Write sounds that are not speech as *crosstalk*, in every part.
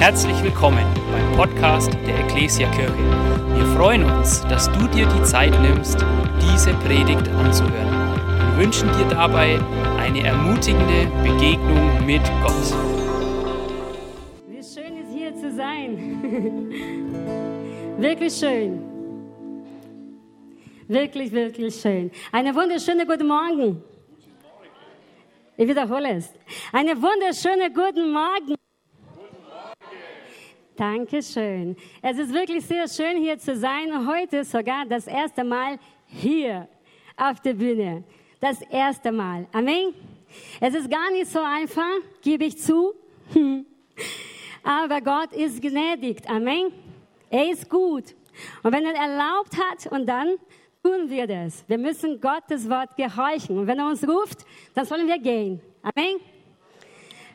Herzlich willkommen beim Podcast der Ecclesia Kirche. Wir freuen uns, dass du dir die Zeit nimmst, diese Predigt anzuhören. Wir wünschen dir dabei eine ermutigende Begegnung mit Gott. Wie schön es hier zu sein. *laughs* wirklich schön. Wirklich, wirklich schön. Eine wunderschöne guten Morgen. Ich wiederhole es. Eine wunderschöne guten Morgen. Dankeschön. Es ist wirklich sehr schön hier zu sein. Heute sogar das erste Mal hier auf der Bühne. Das erste Mal. Amen. Es ist gar nicht so einfach, gebe ich zu. *laughs* Aber Gott ist gnädig. Amen. Er ist gut. Und wenn er erlaubt hat, und dann tun wir das. Wir müssen Gottes Wort gehorchen. Und wenn er uns ruft, dann sollen wir gehen. Amen.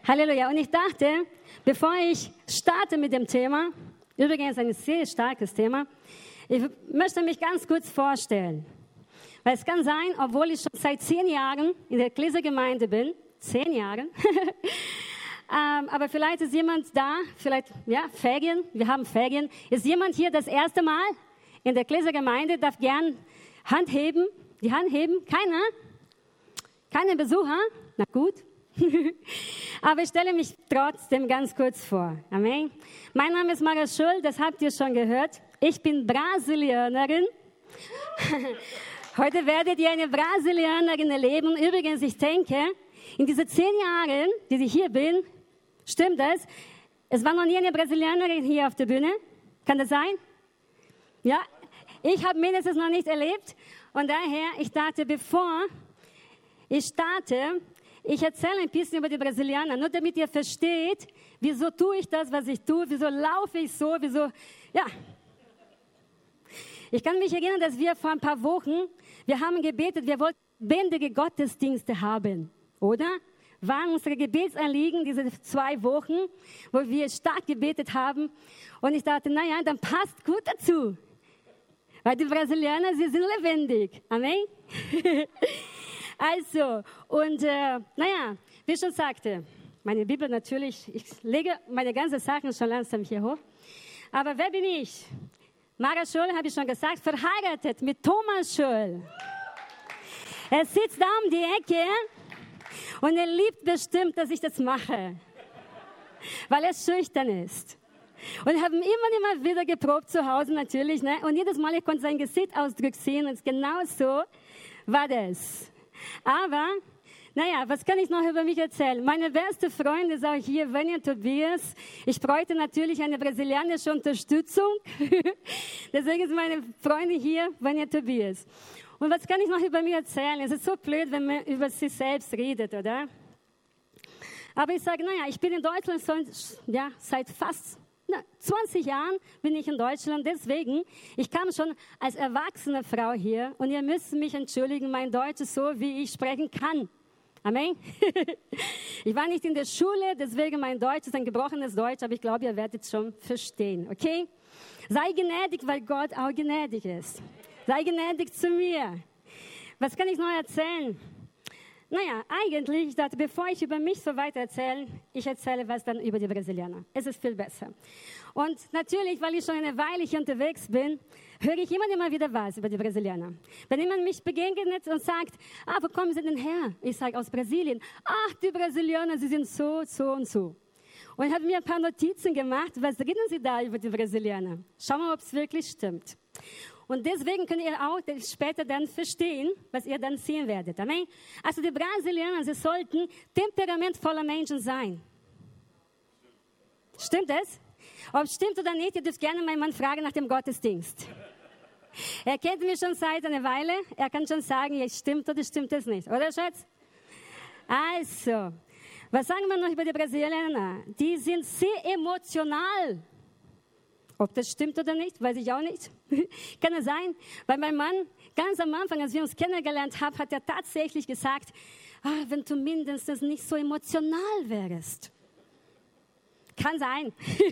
Halleluja. Und ich dachte, bevor ich starte mit dem Thema, übrigens ein sehr starkes Thema, ich möchte mich ganz kurz vorstellen. Weil es kann sein, obwohl ich schon seit zehn Jahren in der Gläsergemeinde bin, zehn Jahren, *laughs* ähm, aber vielleicht ist jemand da, vielleicht, ja, Ferien, wir haben Ferien. Ist jemand hier das erste Mal in der Gläsergemeinde, darf gern Hand heben, die Hand heben? Keiner? Keine Besucher? Na gut. *laughs* Aber ich stelle mich trotzdem ganz kurz vor. Amen. Mein Name ist Mara Schul, das habt ihr schon gehört. Ich bin Brasilianerin. *laughs* Heute werdet ihr eine Brasilianerin erleben. Übrigens, ich denke, in diesen zehn Jahren, die ich hier bin, stimmt das? Es war noch nie eine Brasilianerin hier auf der Bühne. Kann das sein? Ja, ich habe mindestens noch nicht erlebt. Und daher, ich dachte, bevor ich starte, ich erzähle ein bisschen über die Brasilianer, nur damit ihr versteht, wieso tue ich das, was ich tue, wieso laufe ich so, wieso, ja. Ich kann mich erinnern, dass wir vor ein paar Wochen, wir haben gebetet, wir wollten bändige Gottesdienste haben, oder? Waren unsere Gebetsanliegen diese zwei Wochen, wo wir stark gebetet haben. Und ich dachte, naja, dann passt gut dazu. Weil die Brasilianer, sie sind lebendig. Amen. *laughs* Also, und äh, naja, wie ich schon sagte, meine Bibel natürlich, ich lege meine ganzen Sachen schon langsam hier hoch. Aber wer bin ich? Mara Schul, habe ich schon gesagt, verheiratet mit Thomas Schul. Er sitzt da um die Ecke und er liebt bestimmt, dass ich das mache, weil er schüchtern ist. Und haben immer und immer wieder geprobt zu Hause natürlich. Ne? Und jedes Mal, ich konnte sein Gesichtsausdruck sehen und genau so war das. Aber, naja, was kann ich noch über mich erzählen? Meine beste Freundin ist auch hier, Vania Tobias. Ich bräuchte natürlich eine brasilianische Unterstützung. *laughs* Deswegen ist meine Freundin hier, Vania Tobias. Und was kann ich noch über mich erzählen? Es ist so blöd, wenn man über sich selbst redet, oder? Aber ich sage, naja, ich bin in Deutschland ja, seit fast 20 Jahren bin ich in Deutschland, deswegen, ich kam schon als erwachsene Frau hier und ihr müsst mich entschuldigen, mein Deutsch ist so, wie ich sprechen kann. Amen. *laughs* ich war nicht in der Schule, deswegen mein Deutsch ist ein gebrochenes Deutsch, aber ich glaube, ihr werdet es schon verstehen, okay? Sei gnädig, weil Gott auch gnädig ist. Sei gnädig zu mir. Was kann ich noch erzählen? Naja, eigentlich, ich dachte, bevor ich über mich so weiter erzähle, ich erzähle was dann über die Brasilianer. Es ist viel besser. Und natürlich, weil ich schon eine Weile hier unterwegs bin, höre ich immer, immer wieder was über die Brasilianer. Wenn jemand mich begegnet und sagt, ah, wo kommen Sie denn her? Ich sage, aus Brasilien. Ach, die Brasilianer, sie sind so, so und so. Und ich habe mir ein paar Notizen gemacht, was reden Sie da über die Brasilianer? Schauen wir mal, ob es wirklich stimmt. Und deswegen könnt ihr auch später dann verstehen, was ihr dann sehen werdet. Amen? Also die Brasilianer, sie sollten temperamentvolle Menschen sein. Stimmt das? Ob es stimmt oder nicht, ihr dürft gerne meinen Mann fragen nach dem Gottesdienst. *laughs* Er kennt mich schon seit einer Weile. Er kann schon sagen, ja, stimmt oder stimmt es nicht. Oder, Schatz? Also, was sagen wir noch über die Brasilianer? Die sind sehr emotional. Ob das stimmt oder nicht, weiß ich auch nicht. *laughs* Kann es sein? Weil mein Mann ganz am Anfang, als wir uns kennengelernt haben, hat er tatsächlich gesagt, ah, wenn du mindestens nicht so emotional wärst. Kann sein.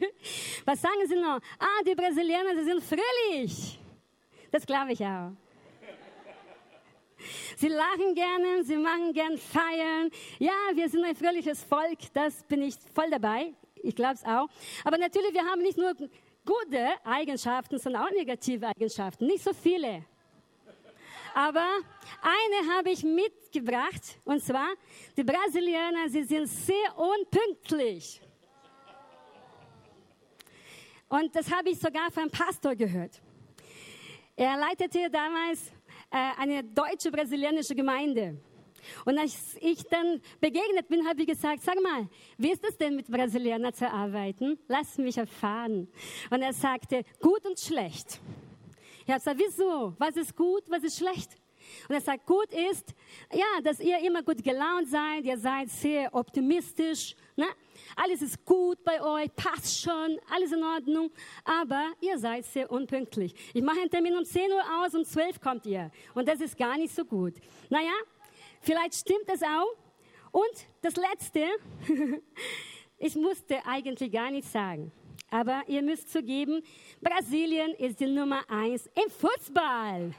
*laughs* Was sagen sie noch? Ah, die Brasilianer, sie sind fröhlich. Das glaube ich auch. Sie lachen gerne, sie machen gern Feiern. Ja, wir sind ein fröhliches Volk, das bin ich voll dabei. Ich glaube es auch. Aber natürlich, wir haben nicht nur gute Eigenschaften, sondern auch negative Eigenschaften. Nicht so viele. Aber eine habe ich mitgebracht, und zwar, die Brasilianer, sie sind sehr unpünktlich. Und das habe ich sogar vom Pastor gehört. Er leitete damals äh, eine deutsche brasilianische Gemeinde. Und als ich dann begegnet bin, habe ich gesagt, sag mal, wie ist es denn mit Brasilianern zu arbeiten? Lass mich erfahren. Und er sagte, gut und schlecht. Ich habe gesagt, wieso? Was ist gut, was ist schlecht? Und er sagt, gut ist, ja, dass ihr immer gut gelaunt seid, ihr seid sehr optimistisch, ne? alles ist gut bei euch, passt schon, alles in Ordnung, aber ihr seid sehr unpünktlich. Ich mache einen Termin um 10 Uhr aus, um 12 kommt ihr und das ist gar nicht so gut. Naja, vielleicht stimmt das auch. Und das Letzte, *laughs* ich musste eigentlich gar nichts sagen. Aber ihr müsst zugeben, Brasilien ist die Nummer eins im Fußball.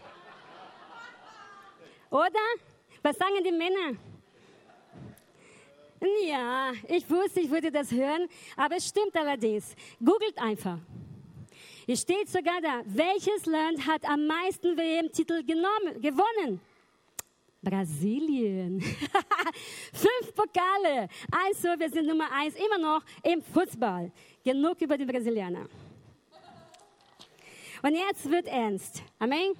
Oder? Was sagen die Männer? Ja, ich wusste, ich würde das hören, aber es stimmt allerdings. Googelt einfach. Es steht sogar da, welches Land hat am meisten WM-Titel gewonnen? Brasilien. *laughs* Fünf Pokale. Also, wir sind Nummer eins immer noch im Fußball. Genug über die Brasilianer. Und jetzt wird ernst. Amen.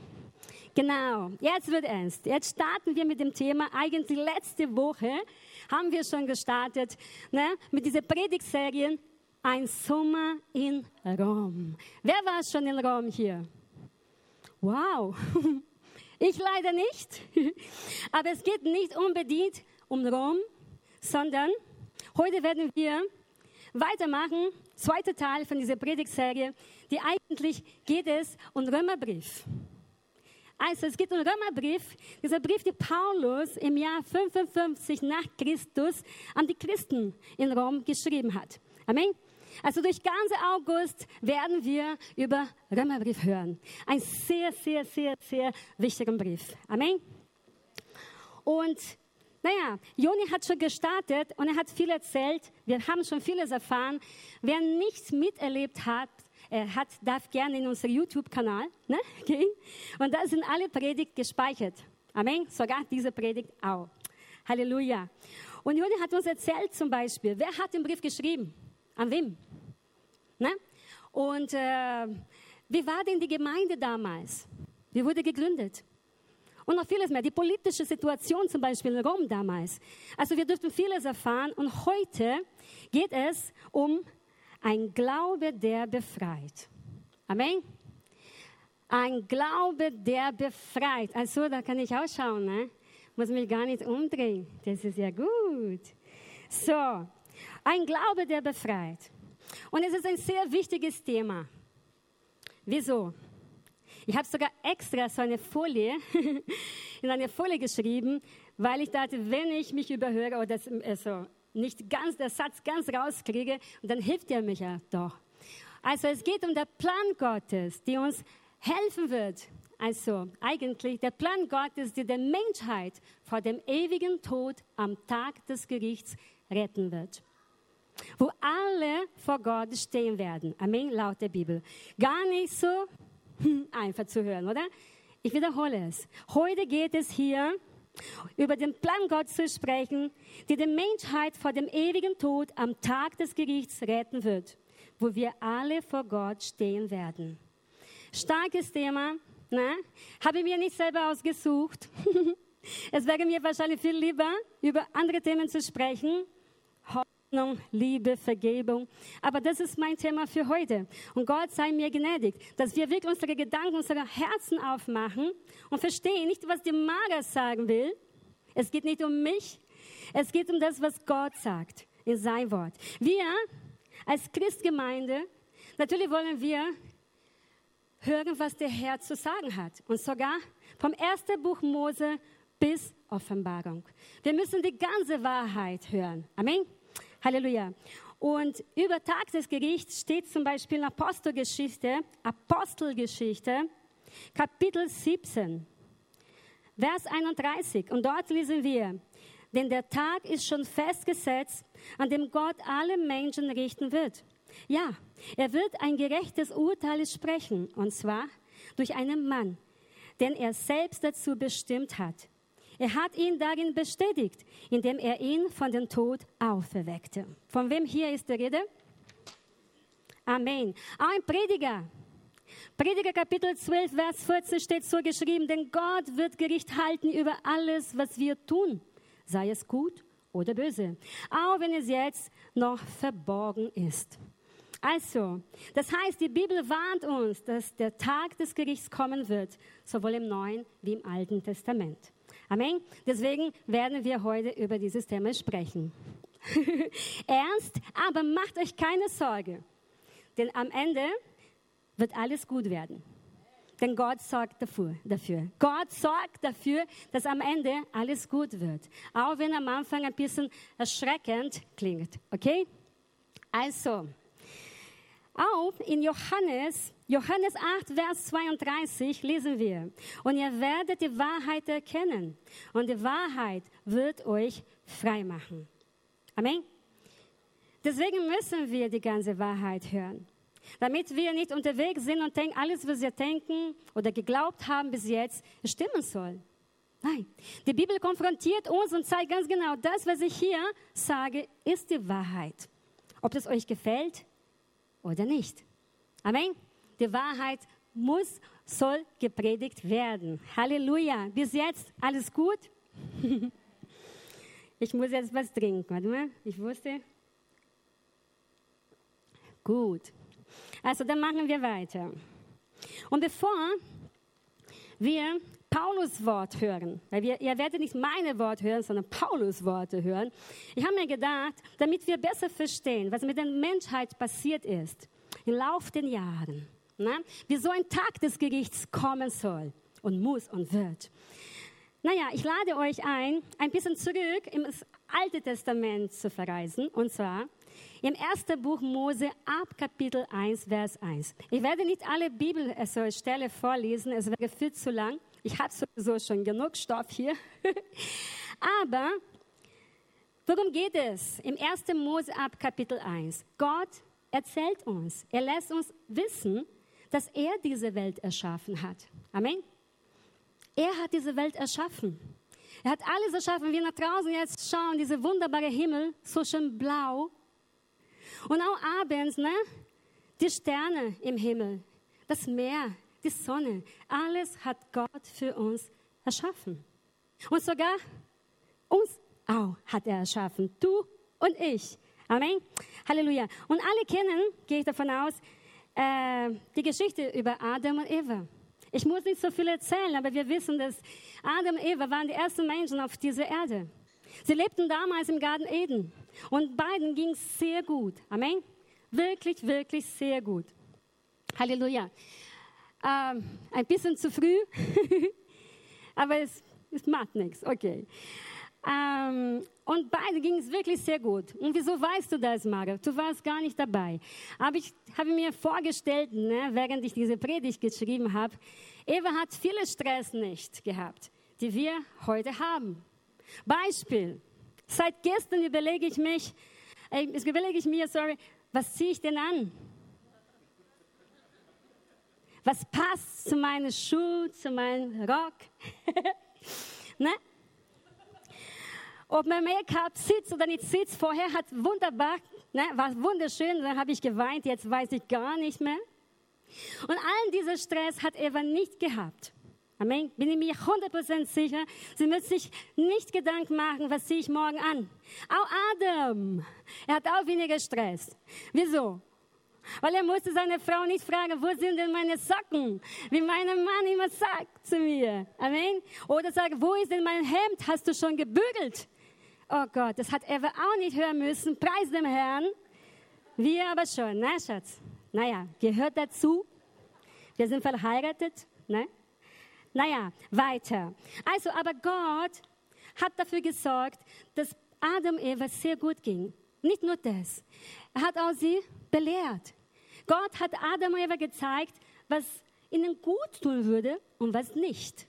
Genau, jetzt wird ernst. Jetzt starten wir mit dem Thema. Eigentlich letzte Woche haben wir schon gestartet ne, mit dieser Predigtserie Ein Sommer in Rom. Wer war schon in Rom hier? Wow, *laughs* ich leider nicht. *laughs* Aber es geht nicht unbedingt um Rom, sondern heute werden wir weitermachen, zweiter Teil von dieser Predigtserie, die eigentlich geht es um Römerbrief. Also es geht um Römerbrief, dieser Brief, den Paulus im Jahr 55 nach Christus an die Christen in Rom geschrieben hat. Amen. Also durch ganze August werden wir über Römerbrief hören. Ein sehr, sehr, sehr, sehr wichtiger Brief. Amen. Und naja, Joni hat schon gestartet und er hat viel erzählt. Wir haben schon vieles erfahren. Wer nichts miterlebt hat, er hat, darf gerne in unseren YouTube-Kanal ne, *laughs* gehen. Und da sind alle Predigt gespeichert. Amen. Sogar diese Predigt auch. Halleluja. Und Juni hat uns erzählt zum Beispiel, wer hat den Brief geschrieben? An wem? Ne? Und äh, wie war denn die Gemeinde damals? Wie wurde gegründet? Und noch vieles mehr. Die politische Situation zum Beispiel in Rom damals. Also wir dürften vieles erfahren. Und heute geht es um ein Glaube, der befreit. Amen. Ein Glaube, der befreit. Also, da kann ich auch schauen, ne? Muss mich gar nicht umdrehen. Das ist ja gut. So, ein Glaube, der befreit. Und es ist ein sehr wichtiges Thema. Wieso? Ich habe sogar extra so eine Folie *laughs* in eine Folie geschrieben, weil ich dachte, wenn ich mich überhöre oder also nicht ganz der Satz ganz rauskriege, dann hilft er mich ja doch. Also es geht um den Plan Gottes, die uns helfen wird. Also eigentlich der Plan Gottes, der die Menschheit vor dem ewigen Tod am Tag des Gerichts retten wird. Wo alle vor Gott stehen werden. Amen, laut der Bibel. Gar nicht so einfach zu hören, oder? Ich wiederhole es. Heute geht es hier über den Plan Gottes zu sprechen, die die Menschheit vor dem ewigen Tod am Tag des Gerichts retten wird, wo wir alle vor Gott stehen werden. Starkes Thema, ne? habe mir nicht selber ausgesucht. *laughs* es wäre mir wahrscheinlich viel lieber, über andere Themen zu sprechen, Hoffnung, Liebe, Vergebung. Aber das ist mein Thema für heute. Und Gott sei mir gnädig, dass wir wirklich unsere Gedanken, unsere Herzen aufmachen und verstehen nicht, was die Mara sagen will. Es geht nicht um mich. Es geht um das, was Gott sagt in sein Wort. Wir als Christgemeinde, natürlich wollen wir hören, was der Herr zu sagen hat. Und sogar vom ersten Buch Mose bis Offenbarung. Wir müssen die ganze Wahrheit hören. Amen. Halleluja. Und über Tag des Gerichts steht zum Beispiel in Apostelgeschichte, Apostelgeschichte, Kapitel 17, Vers 31. Und dort lesen wir, Denn der Tag ist schon festgesetzt, an dem Gott alle Menschen richten wird. Ja, er wird ein gerechtes Urteil sprechen, und zwar durch einen Mann, den er selbst dazu bestimmt hat. Er hat ihn darin bestätigt, indem er ihn von den Tod auferweckte. Von wem hier ist die Rede? Amen. Ein Prediger. Prediger Kapitel 12, Vers 14 steht so geschrieben, denn Gott wird Gericht halten über alles, was wir tun, sei es gut oder böse, auch wenn es jetzt noch verborgen ist. Also, das heißt, die Bibel warnt uns, dass der Tag des Gerichts kommen wird, sowohl im Neuen wie im Alten Testament. Amen. Deswegen werden wir heute über dieses Thema sprechen. *laughs* Ernst, aber macht euch keine Sorge, denn am Ende wird alles gut werden. Denn Gott sorgt dafür, dafür. Gott sorgt dafür, dass am Ende alles gut wird. Auch wenn am Anfang ein bisschen erschreckend klingt. Okay? Also, auch in Johannes, Johannes 8, Vers 32 lesen wir, und ihr werdet die Wahrheit erkennen, und die Wahrheit wird euch frei machen. Amen. Deswegen müssen wir die ganze Wahrheit hören, damit wir nicht unterwegs sind und denken, alles, was wir denken oder geglaubt haben bis jetzt, stimmen soll. Nein, die Bibel konfrontiert uns und zeigt ganz genau, das, was ich hier sage, ist die Wahrheit. Ob es euch gefällt oder nicht. Amen. Die Wahrheit muss, soll gepredigt werden. Halleluja. Bis jetzt alles gut? *laughs* ich muss jetzt was trinken. Warte mal, ich wusste. Gut. Also dann machen wir weiter. Und bevor wir Paulus Wort hören, wir, ihr werdet nicht meine Wort hören, sondern Paulus Worte hören. Ich habe mir gedacht, damit wir besser verstehen, was mit der Menschheit passiert ist im Laufe der Jahre, na, wie so ein Tag des Gerichts kommen soll und muss und wird. Naja, ich lade euch ein, ein bisschen zurück ins Alte Testament zu verreisen, und zwar im ersten Buch Mose ab Kapitel 1, Vers 1. Ich werde nicht alle Bibelstelle vorlesen, es wäre viel zu lang. Ich habe sowieso schon genug Stoff hier. *laughs* Aber worum geht es? Im 1. Mose ab Kapitel 1. Gott erzählt uns, er lässt uns wissen, dass er diese Welt erschaffen hat. Amen. Er hat diese Welt erschaffen. Er hat alles erschaffen. Wir nach draußen jetzt schauen, diese wunderbare Himmel, so schön blau. Und auch abends, ne? Die Sterne im Himmel, das Meer, die Sonne, alles hat Gott für uns erschaffen. Und sogar uns auch hat er erschaffen, du und ich. Amen. Halleluja. Und alle kennen, gehe ich davon aus, äh, die Geschichte über Adam und Eva. Ich muss nicht so viel erzählen, aber wir wissen, dass Adam und Eva waren die ersten Menschen auf dieser Erde. Sie lebten damals im Garten Eden und beiden ging es sehr gut. Amen. Wirklich, wirklich sehr gut. Halleluja. Ähm, ein bisschen zu früh, *laughs* aber es, es macht nichts. Okay. Ähm, und beide ging es wirklich sehr gut. Und wieso weißt du das, Mara? Du warst gar nicht dabei. Aber ich habe mir vorgestellt, ne, während ich diese Predigt geschrieben habe, Eva hat viele Stress nicht gehabt, die wir heute haben. Beispiel. Seit gestern überlege ich mich, äh, überlege ich mir, sorry, was ziehe ich denn an? Was passt zu meinen Schuhen, zu meinem Rock? *laughs* ne? Ob mein Make-up sitzt oder nicht sitzt, vorher hat wunderbar, ne, war wunderschön, dann habe ich geweint, jetzt weiß ich gar nicht mehr. Und allen dieser Stress hat Eva nicht gehabt. Amen. Bin ich mir 100% sicher. Sie müssen sich nicht Gedanken machen, was ziehe ich morgen an. Auch Adam, er hat auch weniger Stress. Wieso? Weil er musste seine Frau nicht fragen, wo sind denn meine Socken? Wie mein Mann immer sagt zu mir. Amen. Oder sagen, wo ist denn mein Hemd? Hast du schon gebügelt? Oh Gott, das hat Eva auch nicht hören müssen. Preis dem Herrn. Wir aber schon, ne, Schatz? Naja, gehört dazu. Wir sind verheiratet, ne? Naja, weiter. Also, aber Gott hat dafür gesorgt, dass Adam Eva sehr gut ging. Nicht nur das. Er hat auch sie belehrt. Gott hat Adam und Eva gezeigt, was ihnen gut tun würde und was nicht.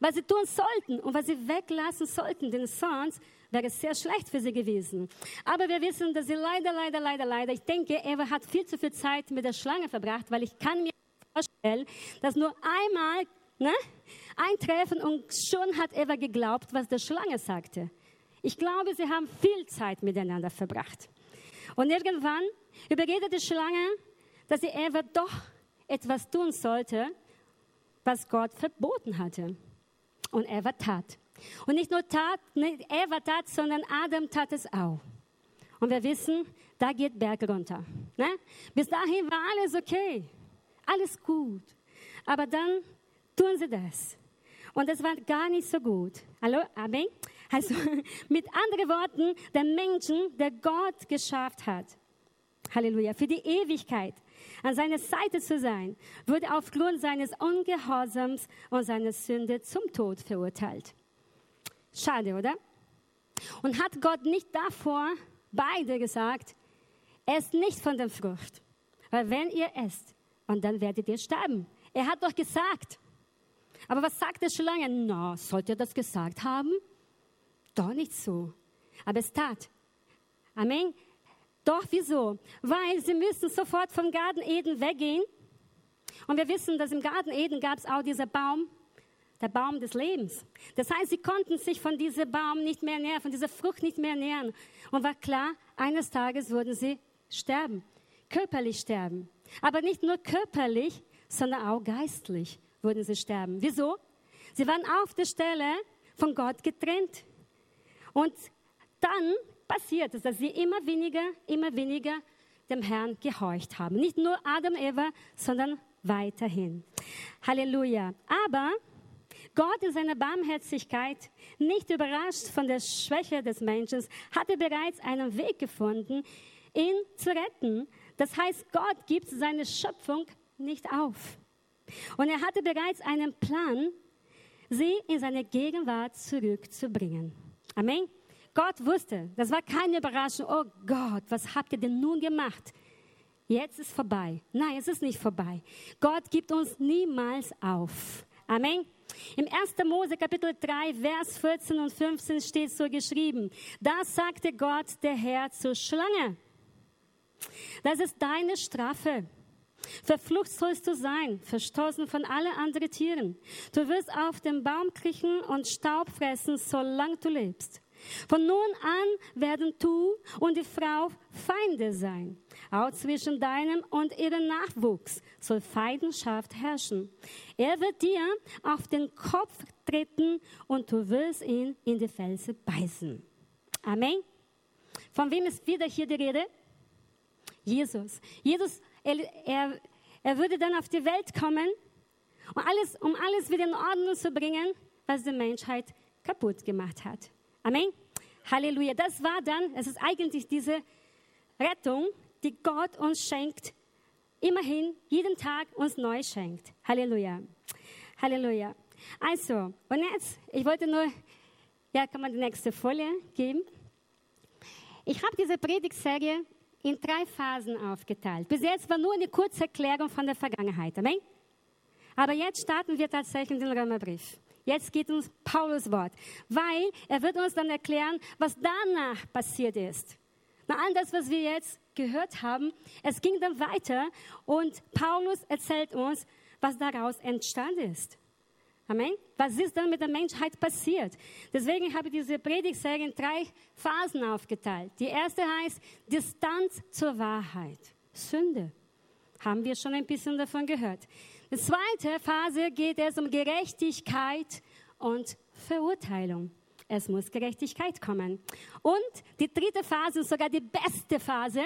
was sie tun sollten und was sie weglassen sollten, denn sonst wäre es sehr schlecht für sie gewesen. Aber wir wissen, dass sie leider, leider, leider, leider, ich denke, Eva hat viel zu viel Zeit mit der Schlange verbracht, weil ich kann mir vorstellen, dass nur einmal ne, eintreffen und schon hat Eva geglaubt, was der Schlange sagte. Ich glaube, sie haben viel Zeit miteinander verbracht. Und irgendwann überredet die Schlange, dass sie Eva doch etwas tun sollte, was Gott verboten hatte. Und Eva tat. Und nicht nur tat, nicht Eva tat, sondern Adam tat es auch. Und wir wissen, da geht Berg runter. Ne? Bis dahin war alles okay, alles gut. Aber dann tun sie das. Und das war gar nicht so gut. Hallo, Amen? Also *laughs* mit anderen Worten, der Menschen, der Gott geschafft hat, Halleluja, für die Ewigkeit an seiner Seite zu sein, wurde aufgrund seines Ungehorsams und seiner Sünde zum Tod verurteilt. Schade, oder? Und hat Gott nicht davor beide gesagt, esst nicht von der Frucht, weil wenn ihr esst, und dann werdet ihr sterben. Er hat doch gesagt. Aber was sagt der Schlange? Na, sollte er das gesagt haben? Doch nicht so. Aber es tat. Amen. Doch, wieso? Weil sie müssen sofort vom Garten Eden weggehen. Und wir wissen, dass im Garten Eden gab es auch dieser Baum, der Baum des Lebens. Das heißt, sie konnten sich von diesem Baum nicht mehr nähern, von dieser Frucht nicht mehr nähern. Und war klar, eines Tages würden sie sterben, körperlich sterben. Aber nicht nur körperlich, sondern auch geistlich würden sie sterben. Wieso? Sie waren auf der Stelle von Gott getrennt. Und dann passiert es, dass sie immer weniger, immer weniger dem Herrn gehorcht haben. Nicht nur Adam, Eva, sondern weiterhin. Halleluja. Aber Gott in seiner Barmherzigkeit, nicht überrascht von der Schwäche des Menschen, hatte bereits einen Weg gefunden, ihn zu retten. Das heißt, Gott gibt seine Schöpfung nicht auf. Und er hatte bereits einen Plan, sie in seine Gegenwart zurückzubringen. Amen. Gott wusste, das war keine Überraschung. Oh Gott, was habt ihr denn nun gemacht? Jetzt ist vorbei. Nein, es ist nicht vorbei. Gott gibt uns niemals auf. Amen. Im 1. Mose Kapitel 3, Vers 14 und 15 steht so geschrieben. Da sagte Gott, der Herr zur Schlange. Das ist deine Strafe. Verflucht sollst du sein, verstoßen von allen anderen Tieren. Du wirst auf dem Baum kriechen und Staub fressen, solange du lebst. Von nun an werden du und die Frau Feinde sein. Auch zwischen deinem und ihrem Nachwuchs soll Feindschaft herrschen. Er wird dir auf den Kopf treten und du wirst ihn in die Felsen beißen. Amen. Von wem ist wieder hier die Rede? Jesus. Jesus, er, er, er würde dann auf die Welt kommen, um alles, um alles wieder in Ordnung zu bringen, was die Menschheit kaputt gemacht hat. Amen. Halleluja. Das war dann, es ist eigentlich diese Rettung, die Gott uns schenkt, immerhin jeden Tag uns neu schenkt. Halleluja. Halleluja. Also, und jetzt, ich wollte nur, ja, kann man die nächste Folie geben? Ich habe diese Predigtserie in drei Phasen aufgeteilt. Bis jetzt war nur eine kurze Erklärung von der Vergangenheit. Amen? Aber jetzt starten wir tatsächlich den Römerbrief. Jetzt geht uns Paulus Wort, weil er wird uns dann erklären, was danach passiert ist. Na, all das, was wir jetzt gehört haben, es ging dann weiter und Paulus erzählt uns, was daraus entstanden ist. Amen. Was ist dann mit der Menschheit passiert? Deswegen habe ich diese Predigtserie in drei Phasen aufgeteilt. Die erste heißt Distanz zur Wahrheit. Sünde. Haben wir schon ein bisschen davon gehört. Die zweite Phase geht es um Gerechtigkeit und Verurteilung. Es muss Gerechtigkeit kommen. Und die dritte Phase, sogar die beste Phase,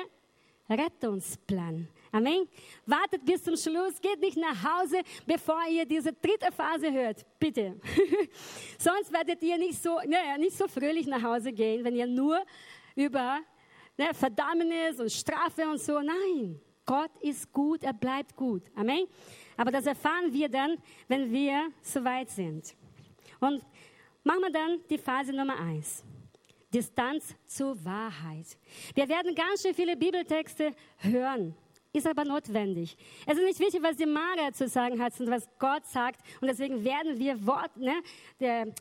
Rettungsplan. Amen. Wartet bis zum Schluss, geht nicht nach Hause, bevor ihr diese dritte Phase hört. Bitte. *laughs* Sonst werdet ihr nicht so, naja, nicht so fröhlich nach Hause gehen, wenn ihr nur über ne, Verdammnis und Strafe und so. Nein, Gott ist gut, er bleibt gut. Amen. Aber das erfahren wir dann, wenn wir soweit sind. Und machen wir dann die Phase Nummer eins. Distanz zur Wahrheit. Wir werden ganz schön viele Bibeltexte hören, ist aber notwendig. Es ist nicht wichtig, was die Mara zu sagen hat, sondern was Gott sagt. Und deswegen werden wir Wort, ne, der,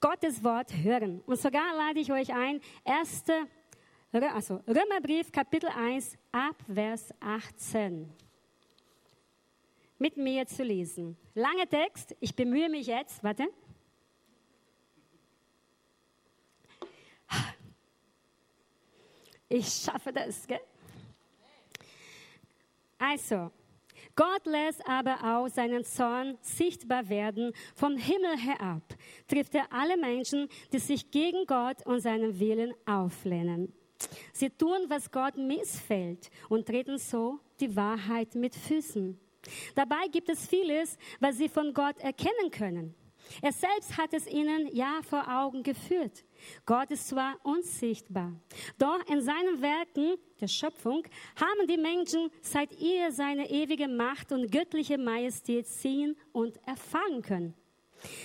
Gottes Wort hören. Und sogar lade ich euch ein, 1. Also Römerbrief, Kapitel 1, ab Vers 18 mit mir zu lesen. Langer Text, ich bemühe mich jetzt, warte. Ich schaffe das, gell? Also, Gott lässt aber auch seinen Zorn sichtbar werden vom Himmel herab, trifft er alle Menschen, die sich gegen Gott und seinen Willen auflehnen. Sie tun, was Gott missfällt und treten so die Wahrheit mit Füßen. Dabei gibt es vieles, was sie von Gott erkennen können. Er selbst hat es ihnen ja vor Augen geführt. Gott ist zwar unsichtbar, doch in seinen Werken der Schöpfung haben die Menschen seit ihr seine ewige Macht und göttliche Majestät sehen und erfahren können.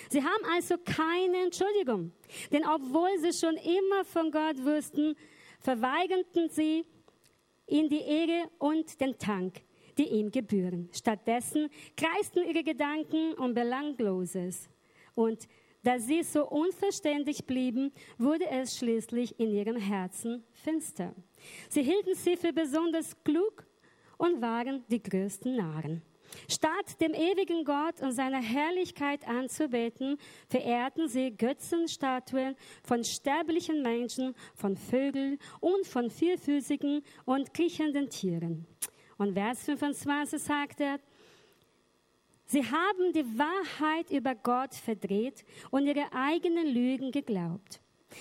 Sie haben also keine Entschuldigung, denn obwohl sie schon immer von Gott wussten, verweigerten sie ihm die Ehre und den Dank, die ihm gebühren. Stattdessen kreisten ihre Gedanken um Belangloses. Und da sie so unverständlich blieben, wurde es schließlich in ihrem Herzen finster. Sie hielten sie für besonders klug und waren die größten Narren. Statt dem ewigen Gott und seiner Herrlichkeit anzubeten, verehrten sie Götzenstatuen von sterblichen Menschen, von Vögeln und von vierfüßigen und kriechenden Tieren. Und Vers 25 sagt er, Sie haben die Wahrheit über Gott verdreht und ihre eigenen Lügen geglaubt.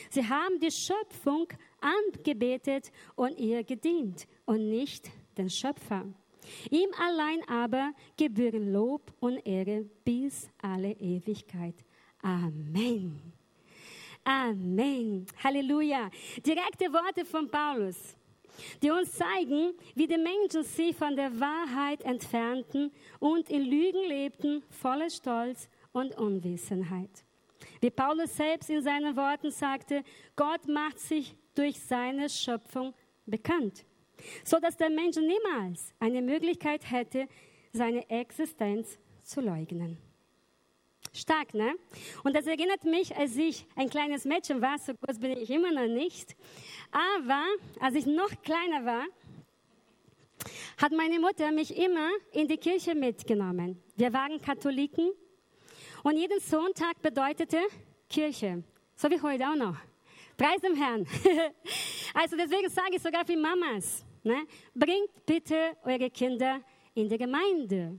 Sie haben die Schöpfung angebetet und ihr gedient und nicht den Schöpfer. Ihm allein aber gebühren Lob und Ehre bis alle Ewigkeit. Amen. Amen. Halleluja. Direkte Worte von Paulus die uns zeigen, wie die Menschen sich von der Wahrheit entfernten und in Lügen lebten, voller Stolz und Unwissenheit. Wie Paulus selbst in seinen Worten sagte, Gott macht sich durch seine Schöpfung bekannt, so dass der Mensch niemals eine Möglichkeit hätte, seine Existenz zu leugnen. Stark, ne? Und das erinnert mich, als ich ein kleines Mädchen war, so groß bin ich immer noch nicht, aber als ich noch kleiner war, hat meine Mutter mich immer in die Kirche mitgenommen. Wir waren Katholiken und jeden Sonntag bedeutete Kirche, so wie heute auch noch. Preis dem Herrn. *laughs* also deswegen sage ich sogar für Mamas, ne? bringt bitte eure Kinder in die Gemeinde.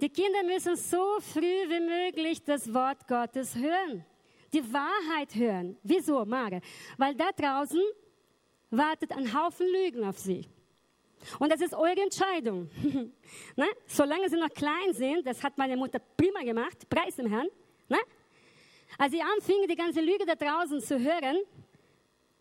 Die Kinder müssen so früh wie möglich das Wort Gottes hören die Wahrheit hören. Wieso, Mare? Weil da draußen wartet ein Haufen Lügen auf sie. Und das ist eure Entscheidung. *laughs* ne? Solange sie noch klein sind, das hat meine Mutter prima gemacht, preis dem Herrn. Ne? Als ich anfing, die ganze Lüge da draußen zu hören,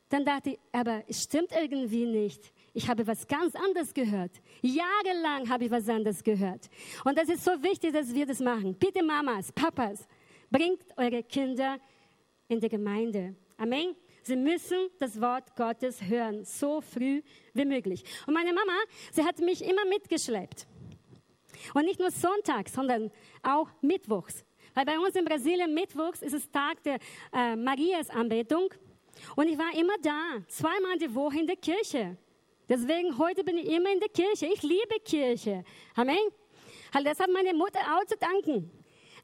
dann dachte ich, aber es stimmt irgendwie nicht. Ich habe was ganz anderes gehört. Jahrelang habe ich was anderes gehört. Und das ist so wichtig, dass wir das machen. Bitte Mamas, Papas, bringt eure Kinder in der Gemeinde. Amen. Sie müssen das Wort Gottes hören, so früh wie möglich. Und meine Mama, sie hat mich immer mitgeschleppt. Und nicht nur sonntags, sondern auch mittwochs. Weil bei uns in Brasilien mittwochs ist es Tag der äh, Marias Anbetung. Und ich war immer da, zweimal die Woche in der Kirche. Deswegen heute bin ich immer in der Kirche. Ich liebe Kirche. Amen. Halt, das hat meine Mutter auch zu danken.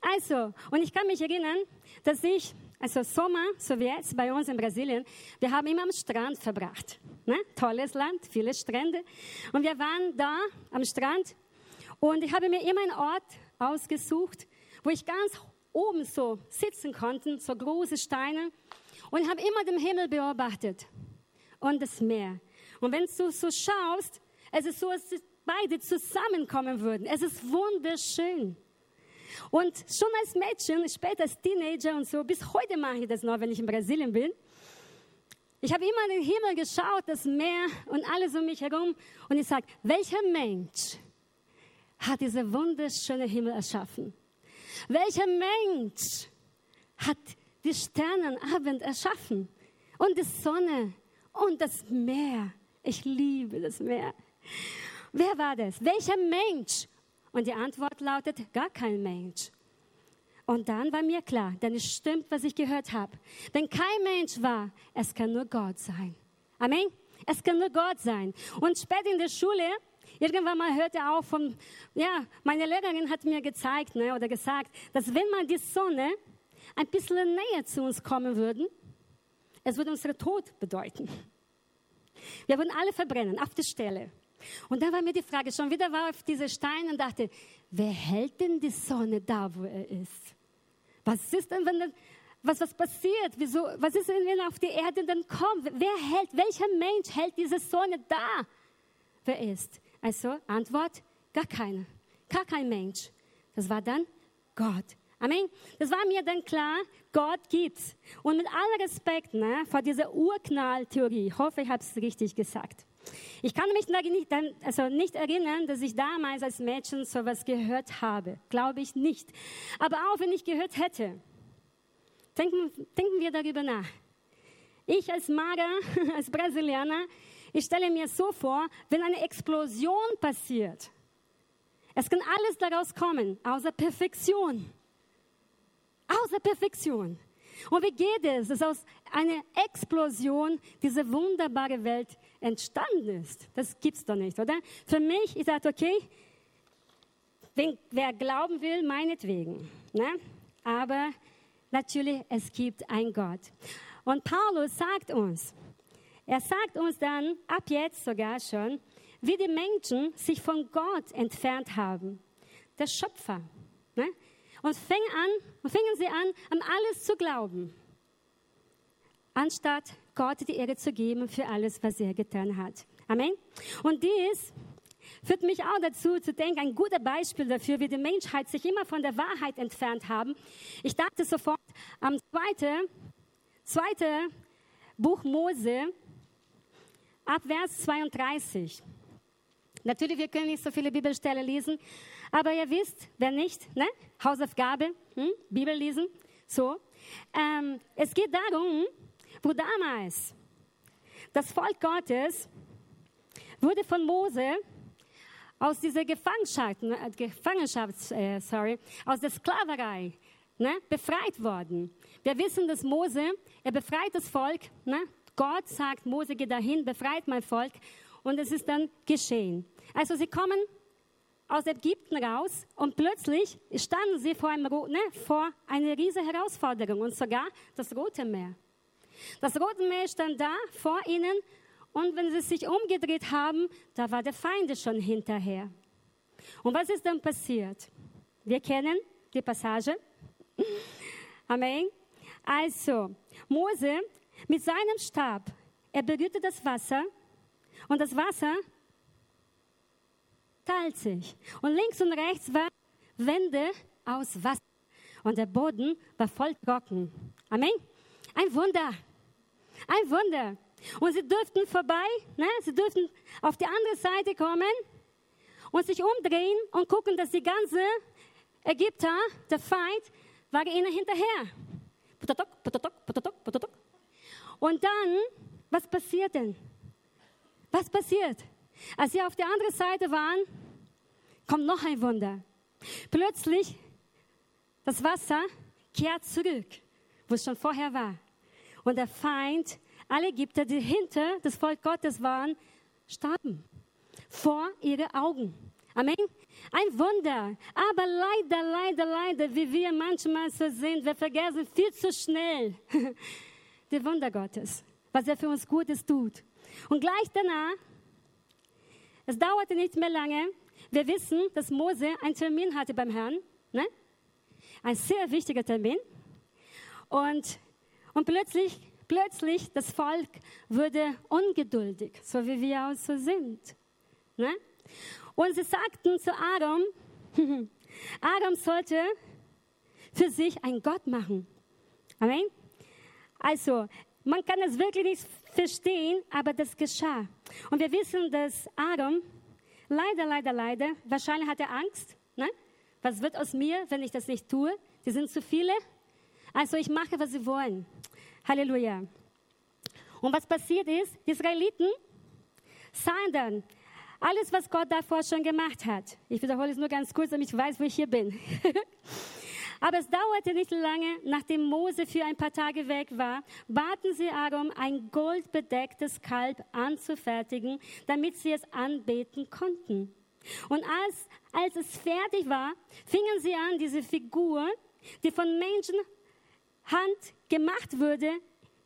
Also, und ich kann mich erinnern, dass ich also Sommer, so wie jetzt bei uns in Brasilien, wir haben immer am Strand verbracht. Ne? Tolles Land, viele Strände. Und wir waren da am Strand und ich habe mir immer einen Ort ausgesucht, wo ich ganz oben so sitzen konnte, so große Steine. Und habe immer den Himmel beobachtet und das Meer. Und wenn du so schaust, es ist so, als beide zusammenkommen würden. Es ist wunderschön. Und schon als Mädchen, später als Teenager und so, bis heute mache ich das noch, wenn ich in Brasilien bin. Ich habe immer in den Himmel geschaut, das Meer und alles um mich herum. Und ich sage, welcher Mensch hat diesen wunderschönen Himmel erschaffen? Welcher Mensch hat die Sternenabend erschaffen? Und die Sonne und das Meer. Ich liebe das Meer. Wer war das? Welcher Mensch? Und die Antwort lautet, gar kein Mensch. Und dann war mir klar, denn es stimmt, was ich gehört habe. Wenn kein Mensch war, es kann nur Gott sein. Amen. Es kann nur Gott sein. Und später in der Schule, irgendwann mal hörte auch von, ja, meine Lehrerin hat mir gezeigt ne, oder gesagt, dass wenn mal die Sonne ein bisschen näher zu uns kommen würde, es würde unseren Tod bedeuten. Wir würden alle verbrennen, auf der Stelle. Und da war mir die Frage, schon wieder war auf diese Steine und dachte, wer hält denn die Sonne da, wo er ist? Was ist denn, wenn, was, was passiert? Wieso, was ist denn, wenn er auf die Erde dann kommt? Wer hält, welcher Mensch hält diese Sonne da? Wer ist? Also, Antwort, gar keiner. Gar kein Mensch. Das war dann Gott. Amen. Das war mir dann klar, Gott gibt's. Und mit allem Respekt ne, vor dieser Urknalltheorie, ich hoffe, ich habe es richtig gesagt. Ich kann mich nicht, also nicht erinnern, dass ich damals als Mädchen sowas gehört habe. Glaube ich nicht. Aber auch wenn ich gehört hätte, denken, denken wir darüber nach. Ich als Mager, *laughs* als Brasilianer, ich stelle mir so vor, wenn eine Explosion passiert, es kann alles daraus kommen, außer Perfektion. Außer Perfektion. Und wie geht es, dass aus einer Explosion diese wunderbare Welt entstanden ist? Das gibt's doch nicht, oder? Für mich, ich sage, okay, wenn, wer glauben will, meinetwegen. Ne? Aber natürlich, es gibt einen Gott. Und Paulus sagt uns, er sagt uns dann, ab jetzt sogar schon, wie die Menschen sich von Gott entfernt haben. Der Schöpfer. Und fingen an, fingen sie an, an alles zu glauben, anstatt Gott die Ehre zu geben für alles, was er getan hat. Amen. Und dies führt mich auch dazu zu denken, ein guter Beispiel dafür, wie die Menschheit sich immer von der Wahrheit entfernt haben. Ich dachte sofort am zweiten, zweite Buch Mose, ab Vers 32. Natürlich, wir können nicht so viele Bibelstellen lesen, aber ihr wisst, wer nicht, ne? Hausaufgabe, hm? Bibel lesen, so. Ähm, es geht darum, wo damals das Volk Gottes wurde von Mose aus dieser Gefangenschaft, äh, Gefangenschaft äh, sorry, aus der Sklaverei ne, befreit worden. Wir wissen, dass Mose, er befreit das Volk. Ne? Gott sagt, Mose, geh dahin, befreit mein Volk. Und es ist dann geschehen. Also sie kommen aus Ägypten raus und plötzlich standen sie vor, einem, ne, vor einer riesigen Herausforderung und sogar das Rote Meer. Das Rote Meer stand da vor ihnen und wenn sie sich umgedreht haben, da war der Feind schon hinterher. Und was ist dann passiert? Wir kennen die Passage. *laughs* Amen. Also, Mose mit seinem Stab, er berührte das Wasser und das Wasser teilt sich. Und links und rechts waren Wände aus Wasser. Und der Boden war voll trocken. Amen. Ein Wunder. Ein Wunder. Und sie dürften vorbei, ne? sie dürften auf die andere Seite kommen und sich umdrehen und gucken, dass die ganze Ägypter, der Feind, war ihnen hinterher. Und dann, was passiert denn? Was passiert? Als sie auf der anderen Seite waren, kommt noch ein Wunder. Plötzlich, das Wasser kehrt zurück, wo es schon vorher war. Und der Feind, alle Ägypter, die hinter das Volk Gottes waren, starben vor ihren Augen. Amen. Ein Wunder. Aber leider, leider, leider, wie wir manchmal so sind, wir vergessen viel zu schnell *laughs* die Wunder Gottes, was er für uns Gutes tut. Und gleich danach es dauerte nicht mehr lange. Wir wissen, dass Mose einen Termin hatte beim Herrn. Ne? Ein sehr wichtiger Termin. Und, und plötzlich, plötzlich, das Volk wurde ungeduldig, so wie wir auch so sind. Ne? Und sie sagten zu Adam, *laughs* Adam sollte für sich einen Gott machen. Amen. Also, man kann es wirklich nicht verstehen, aber das geschah. Und wir wissen, dass Adam, leider, leider, leider, wahrscheinlich hat er Angst. Ne? Was wird aus mir, wenn ich das nicht tue? Die sind zu viele. Also ich mache, was sie wollen. Halleluja. Und was passiert ist, die Israeliten sahen dann, Alles, was Gott davor schon gemacht hat. Ich wiederhole es nur ganz kurz, damit ich weiß, wo ich hier bin. *laughs* Aber es dauerte nicht lange, nachdem Mose für ein paar Tage weg war, baten sie Aaron, ein goldbedecktes Kalb anzufertigen, damit sie es anbeten konnten. Und als, als es fertig war, fingen sie an, diese Figur, die von Menschenhand gemacht wurde,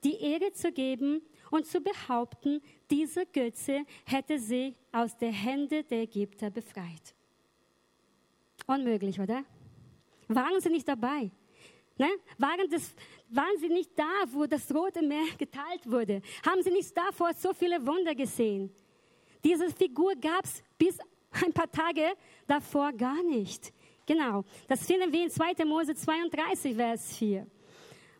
die Ehre zu geben und zu behaupten, diese Götze hätte sie aus der Hände der Ägypter befreit. Unmöglich, oder? Waren sie nicht dabei? Ne? Waren, das, waren sie nicht da, wo das Rote Meer *laughs* geteilt wurde? Haben sie nicht davor so viele Wunder gesehen? Diese Figur gab es bis ein paar Tage davor gar nicht. Genau, das finden wir in 2. Mose 32, Vers 4.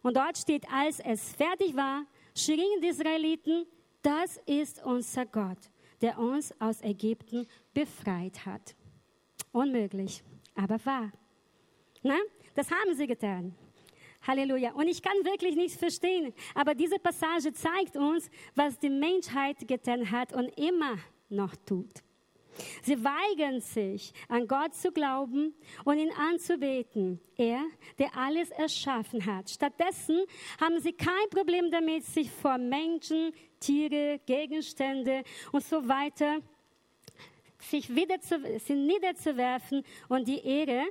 Und dort steht, als es fertig war, schrien die Israeliten, das ist unser Gott, der uns aus Ägypten befreit hat. Unmöglich, aber wahr. Na, das haben sie getan. Halleluja. Und ich kann wirklich nichts verstehen, aber diese Passage zeigt uns, was die Menschheit getan hat und immer noch tut. Sie weigern sich, an Gott zu glauben und ihn anzubeten. Er, der alles erschaffen hat. Stattdessen haben sie kein Problem damit, sich vor Menschen, Tiere, Gegenstände und so weiter sich wieder zu, sie niederzuwerfen und die Ehre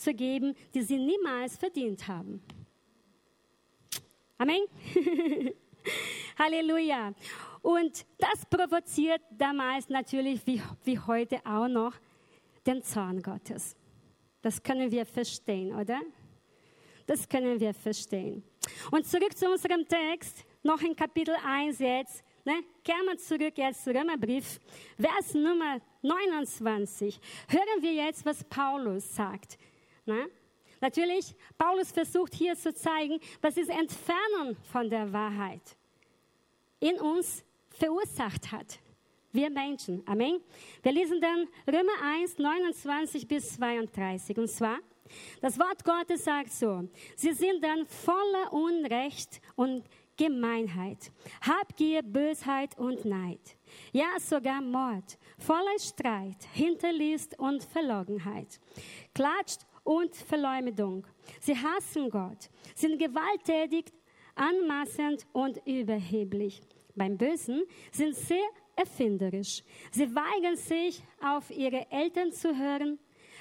zu geben, die sie niemals verdient haben. Amen. *laughs* Halleluja. Und das provoziert damals natürlich wie, wie heute auch noch den Zorn Gottes. Das können wir verstehen, oder? Das können wir verstehen. Und zurück zu unserem Text, noch in Kapitel 1 jetzt. Ne? Kehren wir zurück jetzt zu Römerbrief, Vers Nummer 29. Hören wir jetzt, was Paulus sagt. Ne? Natürlich, Paulus versucht hier zu zeigen, was ist Entfernung von der Wahrheit in uns verursacht hat. Wir Menschen. Amen. Wir lesen dann Römer 1, 29 bis 32. Und zwar, das Wort Gottes sagt so, sie sind dann voller Unrecht und Gemeinheit, Habgier, Bösheit und Neid. Ja, sogar Mord, voller Streit, Hinterlist und Verlogenheit. Klatscht und Verleumdung. Sie hassen Gott, sind gewalttätig, anmaßend und überheblich beim Bösen sind sehr erfinderisch. Sie weigern sich, auf ihre Eltern zu hören,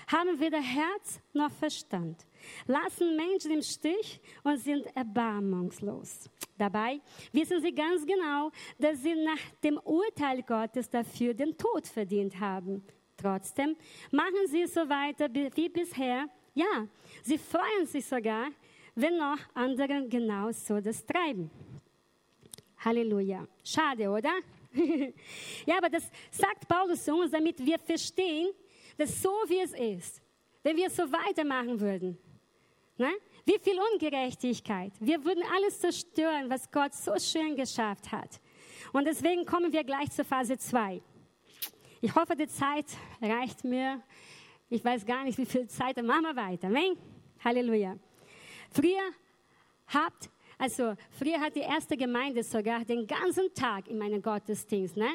haben weder Herz noch Verstand, lassen Menschen im Stich und sind erbarmungslos. Dabei wissen sie ganz genau, dass sie nach dem Urteil Gottes dafür den Tod verdient haben. Trotzdem machen sie so weiter wie bisher. Ja, sie freuen sich sogar, wenn noch andere genau so das treiben. Halleluja. Schade, oder? *laughs* ja, aber das sagt Paulus uns, damit wir verstehen, dass so wie es ist, wenn wir so weitermachen würden, ne? wie viel Ungerechtigkeit, wir würden alles zerstören, was Gott so schön geschafft hat. Und deswegen kommen wir gleich zur Phase 2. Ich hoffe, die Zeit reicht mir. Ich weiß gar nicht, wie viel Zeit, dann machen wir weiter. Amen. Halleluja. Früher habt also früher hat die erste Gemeinde sogar den ganzen Tag in meinem Gottesdienst, ne?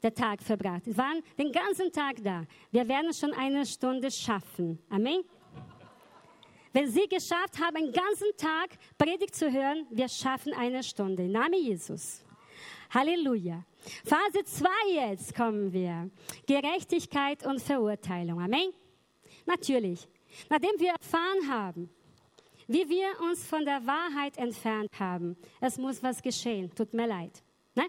Der Tag verbracht. Sie waren den ganzen Tag da. Wir werden schon eine Stunde schaffen. Amen. Wenn Sie geschafft haben, einen ganzen Tag Predigt zu hören, wir schaffen eine Stunde. Im Namen Jesus. Halleluja. Phase 2 jetzt kommen wir. Gerechtigkeit und Verurteilung. Amen. Natürlich. Nachdem wir erfahren haben, wie wir uns von der Wahrheit entfernt haben. Es muss was geschehen. Tut mir leid. Ne?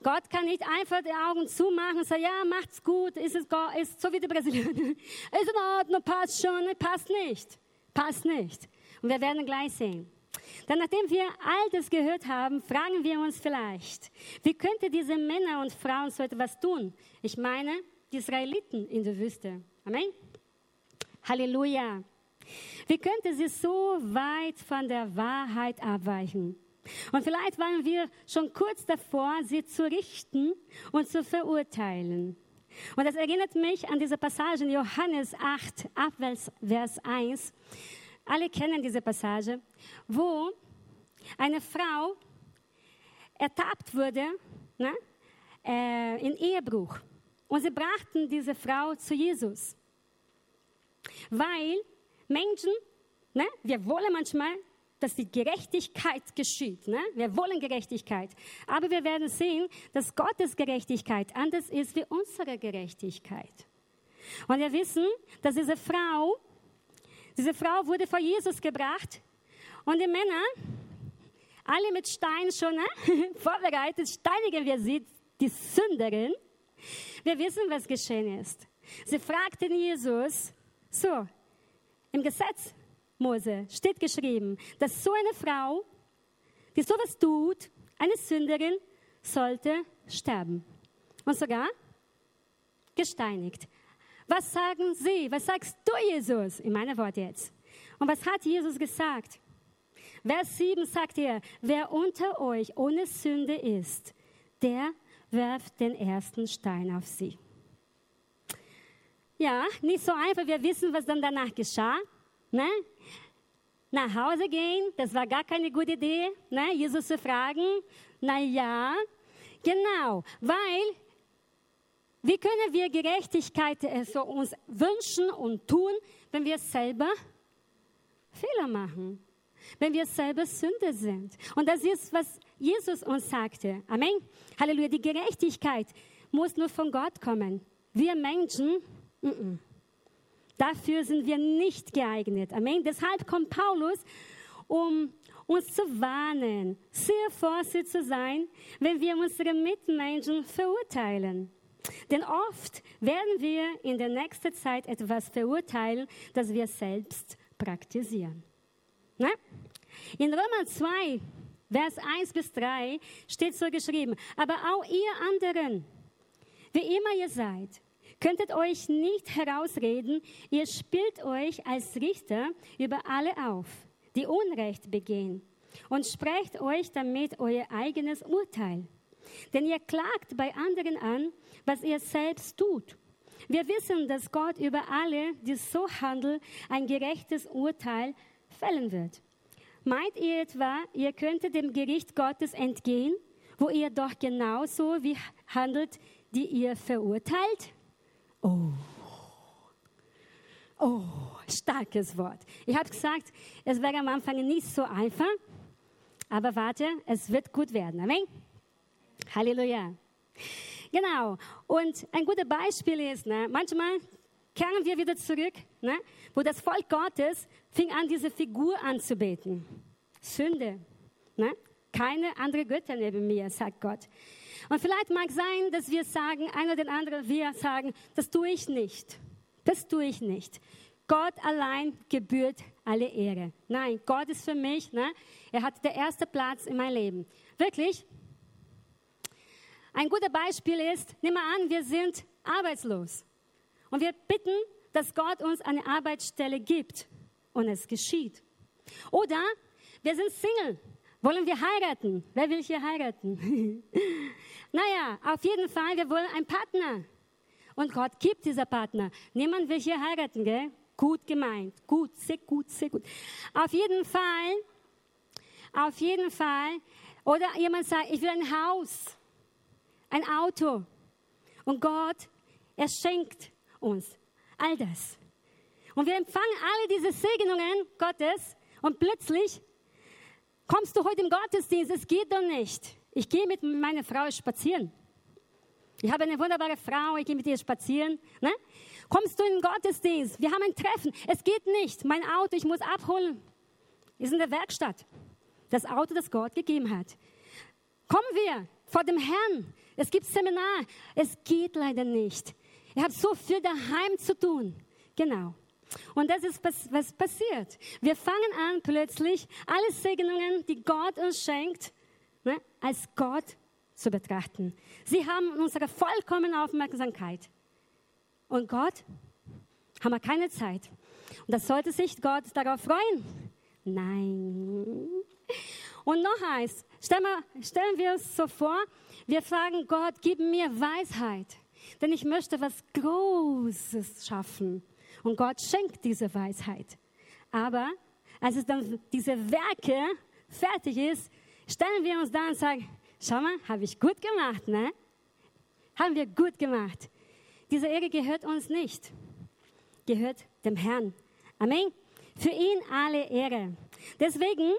Gott kann nicht einfach die Augen zumachen und sagen, ja, macht's gut, ist es ist so wie die Brasilianer. *laughs* ist in Ordnung, passt schon, passt nicht. Passt nicht. Und wir werden gleich sehen. Dann, nachdem wir all das gehört haben, fragen wir uns vielleicht, wie könnte diese Männer und Frauen so etwas tun? Ich meine, die Israeliten in der Wüste. Amen. Halleluja. Wie könnte sie so weit von der Wahrheit abweichen? Und vielleicht waren wir schon kurz davor, sie zu richten und zu verurteilen. Und das erinnert mich an diese Passage in Johannes 8, Vers 1. Alle kennen diese Passage, wo eine Frau ertappt wurde ne, äh, in Ehebruch. Und sie brachten diese Frau zu Jesus. Weil Menschen, ne, wir wollen manchmal, dass die Gerechtigkeit geschieht. Ne? Wir wollen Gerechtigkeit. Aber wir werden sehen, dass Gottes Gerechtigkeit anders ist wie unsere Gerechtigkeit. Und wir wissen, dass diese Frau, diese Frau wurde vor Jesus gebracht und die Männer, alle mit Stein schon ne, *laughs* vorbereitet, steinigen wir sie, die Sünderin. Wir wissen, was geschehen ist. Sie fragten Jesus, so, im Gesetz Mose steht geschrieben, dass so eine Frau, die sowas tut, eine Sünderin, sollte sterben. Und sogar gesteinigt. Was sagen Sie? Was sagst du, Jesus? In meiner Worte jetzt. Und was hat Jesus gesagt? Vers 7 sagt er, wer unter euch ohne Sünde ist, der werft den ersten Stein auf sie. Ja, nicht so einfach. Wir wissen, was dann danach geschah. Ne? Nach Hause gehen, das war gar keine gute Idee, ne? Jesus zu fragen. Na ja, genau, weil wie können wir Gerechtigkeit äh, so uns wünschen und tun, wenn wir selber Fehler machen? Wenn wir selber Sünde sind. Und das ist, was Jesus uns sagte. Amen. Halleluja. Die Gerechtigkeit muss nur von Gott kommen. Wir Menschen, mm -mm. dafür sind wir nicht geeignet. Amen. Deshalb kommt Paulus, um uns zu warnen, sehr vorsichtig zu sein, wenn wir unsere Mitmenschen verurteilen. Denn oft werden wir in der nächsten Zeit etwas verurteilen, das wir selbst praktisieren. Ne? In Römer 2, Vers 1 bis 3 steht so geschrieben, aber auch ihr anderen, wie immer ihr seid, könntet euch nicht herausreden, ihr spielt euch als Richter über alle auf, die Unrecht begehen, und sprecht euch damit euer eigenes Urteil. Denn ihr klagt bei anderen an, was ihr selbst tut. Wir wissen, dass Gott über alle, die so handeln, ein gerechtes Urteil fällen wird. Meint ihr etwa, ihr könntet dem Gericht Gottes entgehen, wo ihr doch genauso wie handelt, die ihr verurteilt? Oh. Oh, starkes Wort. Ich habe gesagt, es wäre am Anfang nicht so einfach, aber warte, es wird gut werden. Amen. Halleluja. Genau. Und ein gutes Beispiel ist, ne, manchmal kehren wir wieder zurück, ne, wo das Volk Gottes fing an, diese Figur anzubeten. Sünde. Ne? Keine andere Götter neben mir, sagt Gott. Und vielleicht mag sein, dass wir sagen, einer oder andere, wir sagen, das tue ich nicht. Das tue ich nicht. Gott allein gebührt alle Ehre. Nein, Gott ist für mich, ne? er hat den ersten Platz in meinem Leben. Wirklich, ein gutes Beispiel ist, nimm mal an, wir sind arbeitslos. Und wir bitten, dass Gott uns eine Arbeitsstelle gibt. Und es geschieht. Oder wir sind Single. Wollen wir heiraten? Wer will hier heiraten? *laughs* naja, auf jeden Fall, wir wollen einen Partner. Und Gott gibt dieser Partner. Niemand will hier heiraten, gell? Gut gemeint. Gut, sehr gut, sehr gut. Auf jeden Fall, auf jeden Fall. Oder jemand sagt, ich will ein Haus ein Auto. Und Gott, er schenkt uns all das. Und wir empfangen alle diese Segnungen Gottes und plötzlich kommst du heute im Gottesdienst, es geht doch nicht. Ich gehe mit meiner Frau spazieren. Ich habe eine wunderbare Frau, ich gehe mit ihr spazieren. Ne? Kommst du in den Gottesdienst? Wir haben ein Treffen. Es geht nicht. Mein Auto, ich muss abholen. Ist in der Werkstatt. Das Auto, das Gott gegeben hat. Kommen wir vor dem Herrn. Es gibt Seminar. Es geht leider nicht. Ihr habt so viel daheim zu tun. Genau. Und das ist, was passiert. Wir fangen an, plötzlich alle Segnungen, die Gott uns schenkt, ne, als Gott zu betrachten. Sie haben unsere vollkommene Aufmerksamkeit. Und Gott haben wir keine Zeit. Und das sollte sich Gott darauf freuen. Nein. Und noch eins, stellen wir, stellen wir uns so vor, wir fragen Gott, gib mir Weisheit, denn ich möchte was Großes schaffen. Und Gott schenkt diese Weisheit. Aber als es dann diese Werke fertig ist, stellen wir uns da und sagen, schau mal, habe ich gut gemacht, ne? Haben wir gut gemacht. diese Ehre gehört uns nicht, gehört dem Herrn. Amen. Für ihn alle Ehre. Deswegen,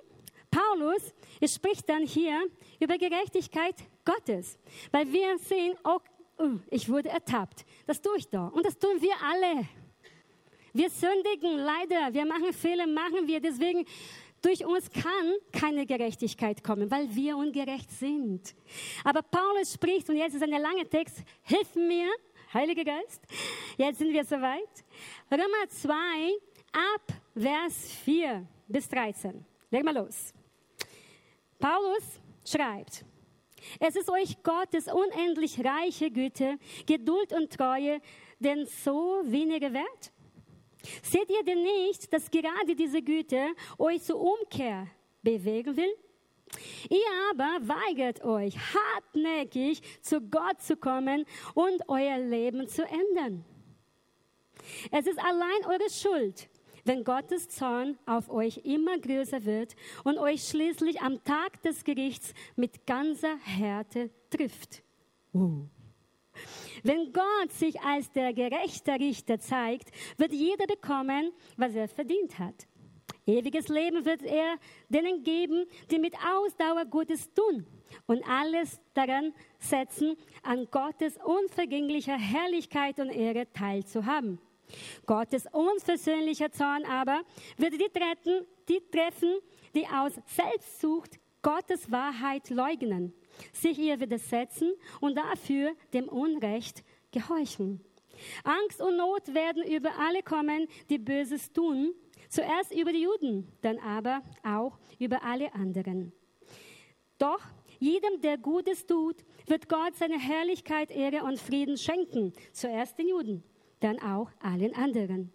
Paulus spricht dann hier über Gerechtigkeit Gottes, weil wir sehen, oh, ich wurde ertappt. Das tue ich doch. Und das tun wir alle. Wir sündigen leider, wir machen Fehler, machen wir. Deswegen durch uns kann keine Gerechtigkeit kommen, weil wir ungerecht sind. Aber Paulus spricht, und jetzt ist ein langer Text, hilf mir, Heiliger Geist. Jetzt sind wir soweit. Römer 2, ab Vers 4 bis 13. Leg mal los. Paulus schreibt, es ist euch Gottes unendlich reiche Güte, Geduld und Treue, denn so weniger wert? Seht ihr denn nicht, dass gerade diese Güte euch zur Umkehr bewegen will? Ihr aber weigert euch hartnäckig zu Gott zu kommen und euer Leben zu ändern. Es ist allein eure Schuld, wenn Gottes Zorn auf euch immer größer wird und euch schließlich am Tag des Gerichts mit ganzer Härte trifft. Uh. Wenn Gott sich als der gerechte Richter zeigt, wird jeder bekommen, was er verdient hat. Ewiges Leben wird er denen geben, die mit Ausdauer Gutes tun und alles daran setzen, an Gottes unvergänglicher Herrlichkeit und Ehre teilzuhaben. Gottes unversöhnlicher Zorn aber wird die, treffen, die treffen, die aus Selbstsucht Gottes Wahrheit leugnen sich ihr widersetzen und dafür dem Unrecht gehorchen. Angst und Not werden über alle kommen, die Böses tun, zuerst über die Juden, dann aber auch über alle anderen. Doch jedem, der Gutes tut, wird Gott seine Herrlichkeit, Ehre und Frieden schenken, zuerst den Juden, dann auch allen anderen.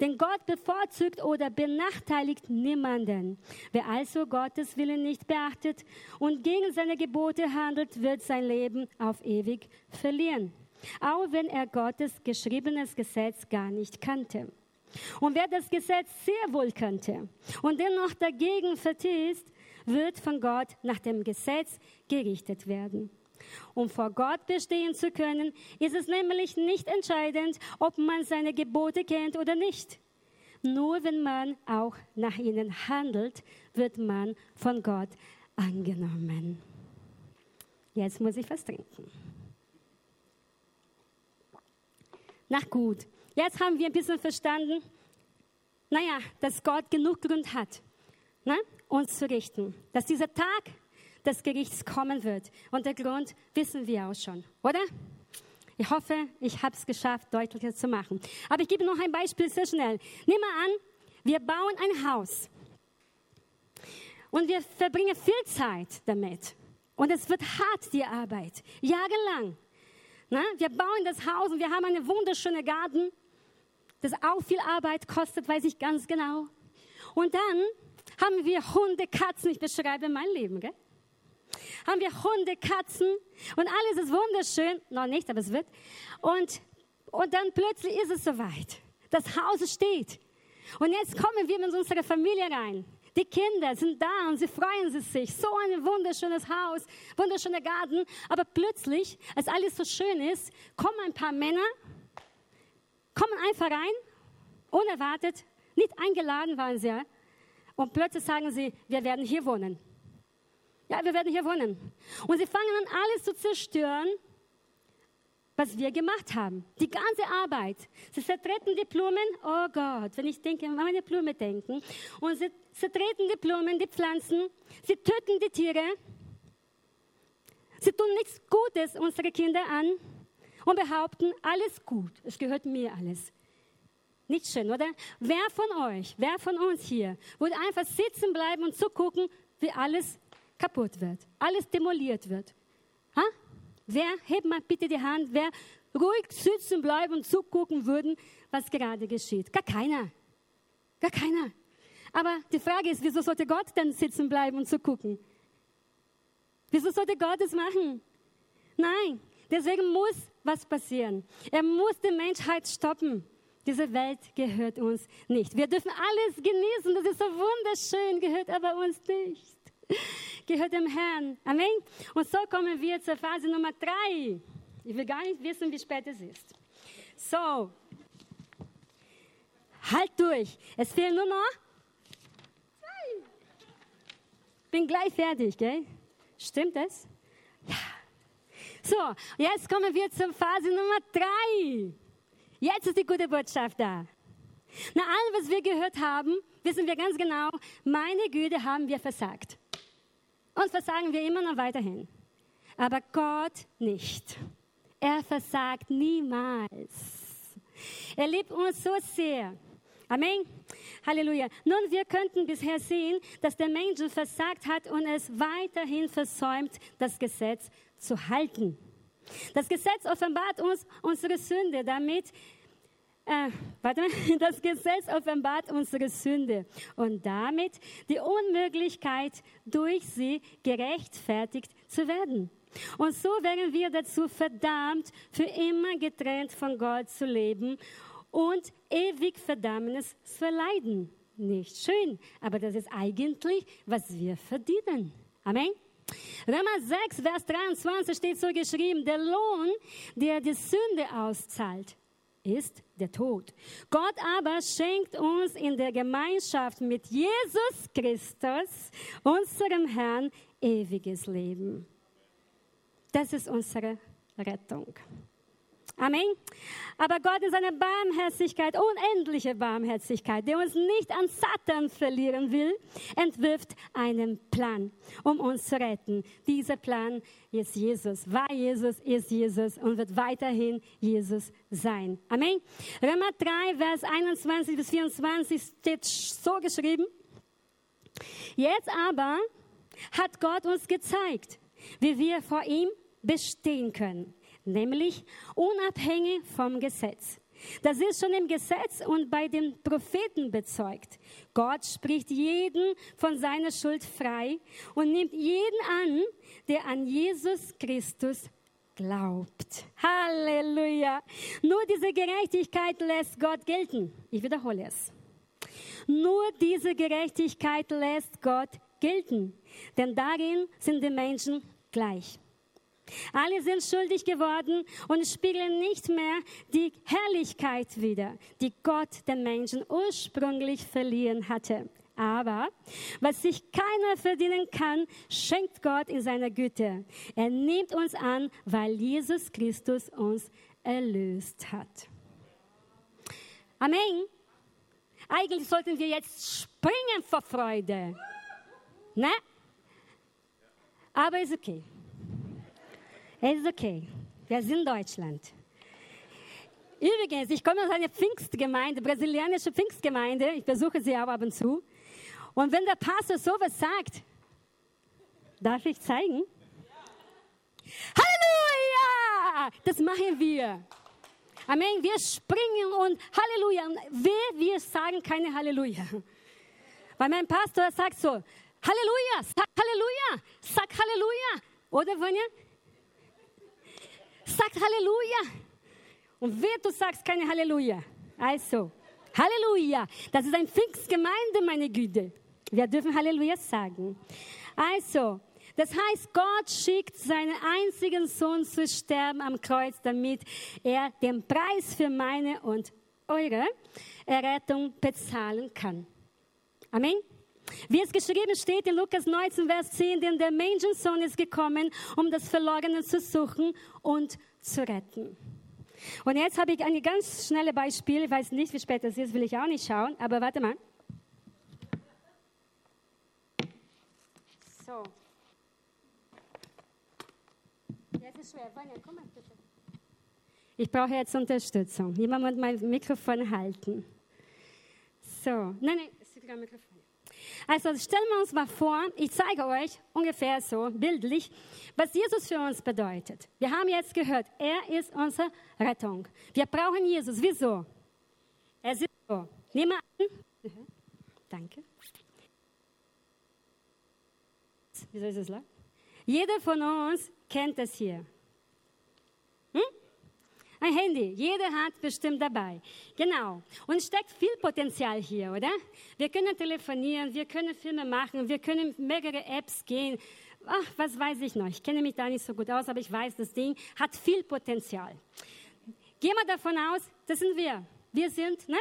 Denn Gott bevorzugt oder benachteiligt niemanden. Wer also Gottes Willen nicht beachtet und gegen seine Gebote handelt, wird sein Leben auf ewig verlieren. Auch wenn er Gottes geschriebenes Gesetz gar nicht kannte. Und wer das Gesetz sehr wohl kannte und dennoch dagegen vertisst, wird von Gott nach dem Gesetz gerichtet werden. Um vor Gott bestehen zu können, ist es nämlich nicht entscheidend, ob man seine Gebote kennt oder nicht. Nur wenn man auch nach ihnen handelt, wird man von Gott angenommen. Jetzt muss ich was trinken. Na gut, jetzt haben wir ein bisschen verstanden, naja, dass Gott genug Grund hat, ne, uns zu richten. Dass dieser Tag des Gerichts kommen wird. Und der Grund wissen wir auch schon, oder? Ich hoffe, ich habe es geschafft, deutlicher zu machen. Aber ich gebe noch ein Beispiel sehr schnell. Nimm mal an, wir bauen ein Haus. Und wir verbringen viel Zeit damit. Und es wird hart, die Arbeit. Jahrelang. Na, wir bauen das Haus und wir haben einen wunderschönen Garten. Das auch viel Arbeit kostet, weiß ich ganz genau. Und dann haben wir Hunde, Katzen. Ich beschreibe mein Leben, gell? Haben wir Hunde, Katzen und alles ist wunderschön. Noch nicht, aber es wird. Und, und dann plötzlich ist es soweit. Das Haus steht. Und jetzt kommen wir mit unserer Familie rein. Die Kinder sind da und sie freuen sich. So ein wunderschönes Haus, wunderschöner Garten. Aber plötzlich, als alles so schön ist, kommen ein paar Männer, kommen einfach rein, unerwartet, nicht eingeladen waren sie. Und plötzlich sagen sie, wir werden hier wohnen. Ja, wir werden hier wohnen. Und sie fangen an, alles zu zerstören, was wir gemacht haben. Die ganze Arbeit. Sie zertreten die Blumen. Oh Gott, wenn ich denke, an meine Blume denken. Und sie zertreten die Blumen, die Pflanzen. Sie töten die Tiere. Sie tun nichts Gutes unsere Kinder an und behaupten, alles gut. Es gehört mir alles. Nicht schön, oder? Wer von euch, wer von uns hier, würde einfach sitzen bleiben und zugucken, wie alles kaputt wird, alles demoliert wird. Ha? Wer, hebt mal bitte die Hand, wer ruhig sitzen bleiben und zugucken würden, was gerade geschieht? Gar keiner. Gar keiner. Aber die Frage ist, wieso sollte Gott denn sitzen bleiben und zugucken? Wieso sollte Gott es machen? Nein, deswegen muss was passieren. Er muss die Menschheit stoppen. Diese Welt gehört uns nicht. Wir dürfen alles genießen, das ist so wunderschön, gehört aber uns nicht *laughs* gehört dem Herrn. Amen. Und so kommen wir zur Phase Nummer drei. Ich will gar nicht wissen, wie spät es ist. So. Halt durch. Es fehlen nur noch zwei. Bin gleich fertig, gell? Stimmt das? Ja. So, jetzt kommen wir zur Phase Nummer drei. Jetzt ist die gute Botschaft da. Nach allem, was wir gehört haben, wissen wir ganz genau, meine Güte haben wir versagt. Und versagen wir immer noch weiterhin. Aber Gott nicht. Er versagt niemals. Er liebt uns so sehr. Amen. Halleluja. Nun, wir könnten bisher sehen, dass der Mensch versagt hat und es weiterhin versäumt, das Gesetz zu halten. Das Gesetz offenbart uns unsere Sünde, damit äh, warte mal, *laughs* das Gesetz offenbart unsere Sünde und damit die Unmöglichkeit, durch sie gerechtfertigt zu werden. Und so wären wir dazu verdammt, für immer getrennt von Gott zu leben und ewig Verdammnis zu erleiden. Nicht schön, aber das ist eigentlich, was wir verdienen. Amen. Römer 6, Vers 23 steht so geschrieben, der Lohn, der die Sünde auszahlt, ist der Tod. Gott aber schenkt uns in der Gemeinschaft mit Jesus Christus, unserem Herrn, ewiges Leben. Das ist unsere Rettung. Amen. Aber Gott in seiner Barmherzigkeit, unendliche Barmherzigkeit, der uns nicht an Satan verlieren will, entwirft einen Plan, um uns zu retten. Dieser Plan ist Jesus, war Jesus, ist Jesus und wird weiterhin Jesus sein. Amen. Römer 3, Vers 21 bis 24 steht so geschrieben. Jetzt aber hat Gott uns gezeigt, wie wir vor ihm bestehen können nämlich unabhängig vom Gesetz. Das ist schon im Gesetz und bei den Propheten bezeugt. Gott spricht jeden von seiner Schuld frei und nimmt jeden an, der an Jesus Christus glaubt. Halleluja. Nur diese Gerechtigkeit lässt Gott gelten. Ich wiederhole es. Nur diese Gerechtigkeit lässt Gott gelten, denn darin sind die Menschen gleich. Alle sind schuldig geworden und spiegeln nicht mehr die Herrlichkeit wider, die Gott den Menschen ursprünglich verliehen hatte. Aber was sich keiner verdienen kann, schenkt Gott in seiner Güte. Er nimmt uns an, weil Jesus Christus uns erlöst hat. Amen. Eigentlich sollten wir jetzt springen vor Freude. Ne? Aber ist okay. Es ist okay. Wir sind Deutschland. Übrigens, ich komme aus einer Pfingstgemeinde, brasilianische Pfingstgemeinde. Ich besuche sie auch ab und zu. Und wenn der Pastor sowas sagt, darf ich zeigen? Halleluja! Das machen wir. Amen. Wir springen und Halleluja. Wir, wir sagen keine Halleluja. Weil mein Pastor sagt so, Halleluja, sag Halleluja, sag Halleluja. Oder, Vanya? Sagt Halleluja. Und wer du sagst keine Halleluja. Also, Halleluja. Das ist ein Pfingstgemeinde, meine Güte. Wir dürfen Halleluja sagen. Also, das heißt, Gott schickt seinen einzigen Sohn zu sterben am Kreuz, damit er den Preis für meine und eure Errettung bezahlen kann. Amen. Wie es geschrieben steht in Lukas 19, Vers 10, denn der Menschensohn ist gekommen, um das Verlorene zu suchen und zu retten. Und jetzt habe ich ein ganz schnelles Beispiel. Ich weiß nicht, wie spät es ist, will ich auch nicht schauen, aber warte mal. So. Jetzt ist schwer. Vanya, komm mal bitte. Ich brauche jetzt Unterstützung. Jemand muss mein Mikrofon halten. So. Nein, nein, es ist sogar Mikrofon. Also stellen wir uns mal vor, ich zeige euch ungefähr so bildlich, was Jesus für uns bedeutet. Wir haben jetzt gehört, er ist unsere Rettung. Wir brauchen Jesus. Wieso? Er ist so. Nehmen wir an. Mhm. Danke. Wieso ist es lang? Jeder von uns kennt das hier. Ein Handy, jeder hat bestimmt dabei. Genau. Und steckt viel Potenzial hier, oder? Wir können telefonieren, wir können Filme machen, wir können mehrere Apps gehen. Ach, was weiß ich noch? Ich kenne mich da nicht so gut aus, aber ich weiß, das Ding hat viel Potenzial. Gehen wir davon aus, das sind wir. Wir sind, ne?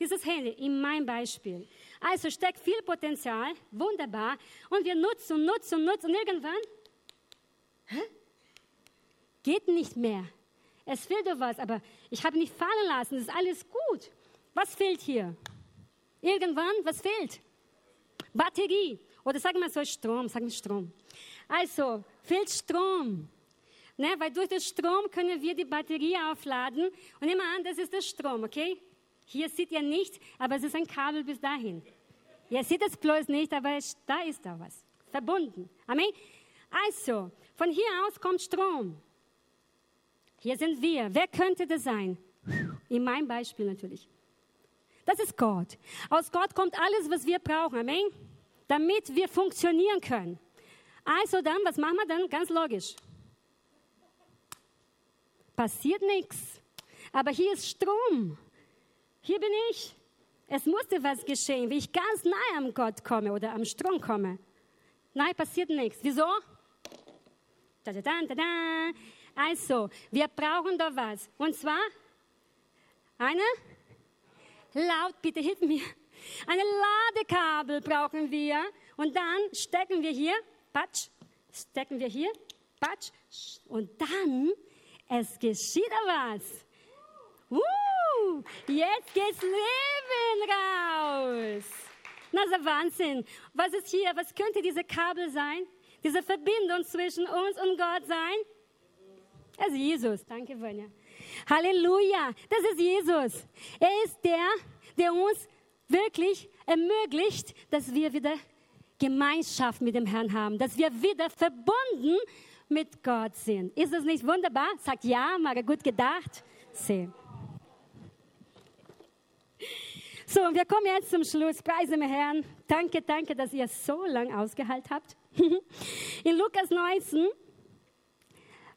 Dieses Handy, in meinem Beispiel. Also steckt viel Potenzial, wunderbar. Und wir nutzen nutzen nutzen. Und irgendwann, hä? Geht nicht mehr. Es fehlt doch was, aber ich habe nicht fallen lassen. Das ist alles gut. Was fehlt hier? Irgendwann, was fehlt? Batterie. Oder sagen wir so Strom, sagen wir Strom. Also, fehlt Strom. Ne, weil durch den Strom können wir die Batterie aufladen. Und immer an, das ist der Strom, okay? Hier seht ihr nicht, aber es ist ein Kabel bis dahin. Ihr seht es bloß nicht, aber da ist da was. Verbunden. Amen? Also, von hier aus kommt Strom. Hier sind wir. Wer könnte das sein? In meinem Beispiel natürlich. Das ist Gott. Aus Gott kommt alles, was wir brauchen. Amen? Damit wir funktionieren können. Also dann, was machen wir dann? Ganz logisch. Passiert nichts. Aber hier ist Strom. Hier bin ich. Es musste was geschehen, wie ich ganz nahe am Gott komme oder am Strom komme. Nein, passiert nichts. Wieso? Da, da, da, da, Also, wir brauchen da was. Und zwar eine, laut, bitte hilf mir, eine Ladekabel brauchen wir. Und dann stecken wir hier, patsch, stecken wir hier, patsch, und dann, es geschieht da was. Uh, jetzt geht's Leben raus. Na, so Wahnsinn. Was ist hier? Was könnte diese Kabel sein? Diese Verbindung zwischen uns und Gott sein? Das ist Jesus. Danke, Vanya. Halleluja. Das ist Jesus. Er ist der, der uns wirklich ermöglicht, dass wir wieder Gemeinschaft mit dem Herrn haben, dass wir wieder verbunden mit Gott sind. Ist das nicht wunderbar? Sagt ja, Mara, gut gedacht. Sehr. So, wir kommen jetzt zum Schluss. Preise mir Herrn. Danke, danke, dass ihr so lange ausgehalten habt. *laughs* In Lukas 19,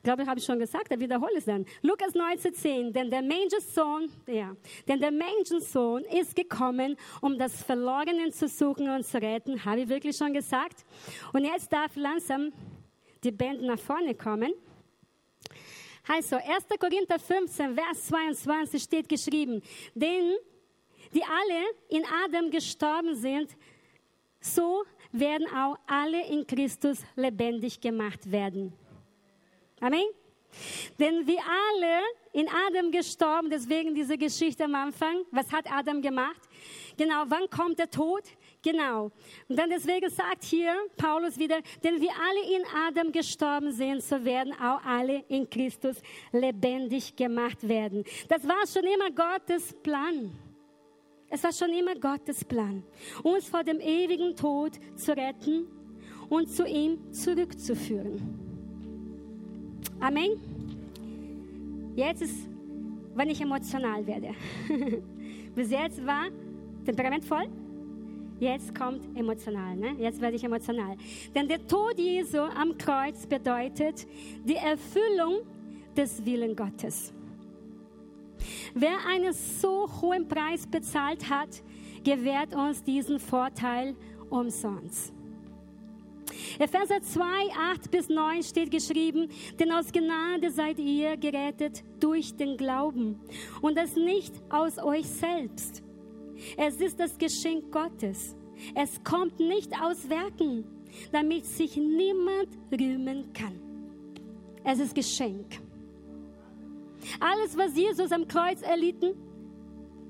glaube ich, habe schon gesagt, ich wiederhole es dann. Lukas 19, 10. Denn der Menschensohn, ja, denn der Menschensohn ist gekommen, um das Verlorene zu suchen und zu retten. Habe ich wirklich schon gesagt? Und jetzt darf langsam die Band nach vorne kommen. Also, 1. Korinther 15, Vers 22 steht geschrieben, denn die alle in Adam gestorben sind, so werden auch alle in Christus lebendig gemacht werden. Amen. Denn wir alle in Adam gestorben, deswegen diese Geschichte am Anfang. Was hat Adam gemacht? Genau, wann kommt der Tod? Genau. Und dann deswegen sagt hier Paulus wieder, denn wir alle in Adam gestorben sind, so werden auch alle in Christus lebendig gemacht werden. Das war schon immer Gottes Plan. Es war schon immer Gottes Plan, uns vor dem ewigen Tod zu retten und zu ihm zurückzuführen. Amen. Jetzt ist, wenn ich emotional werde. *laughs* Bis jetzt war temperamentvoll. Jetzt kommt emotional. Ne? Jetzt werde ich emotional. Denn der Tod Jesu am Kreuz bedeutet die Erfüllung des Willen Gottes. Wer einen so hohen Preis bezahlt hat, gewährt uns diesen Vorteil umsonst. Epheser 2, 8 bis 9 steht geschrieben, denn aus Gnade seid ihr gerettet durch den Glauben und das nicht aus euch selbst. Es ist das Geschenk Gottes. Es kommt nicht aus Werken, damit sich niemand rühmen kann. Es ist Geschenk. Alles, was Jesus am Kreuz erlitten,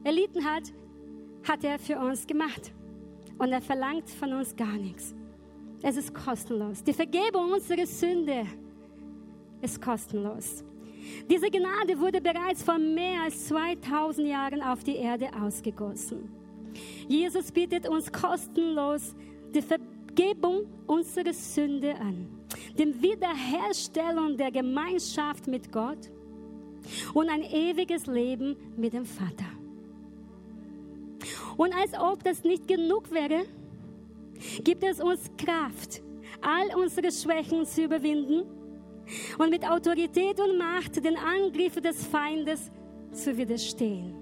erlitten hat, hat er für uns gemacht. Und er verlangt von uns gar nichts. Es ist kostenlos. Die Vergebung unserer Sünde ist kostenlos. Diese Gnade wurde bereits vor mehr als 2000 Jahren auf die Erde ausgegossen. Jesus bietet uns kostenlos die Vergebung unserer Sünde an, die Wiederherstellung der Gemeinschaft mit Gott und ein ewiges Leben mit dem Vater. Und als ob das nicht genug wäre, gibt es uns Kraft, all unsere Schwächen zu überwinden und mit Autorität und Macht den Angriffen des Feindes zu widerstehen,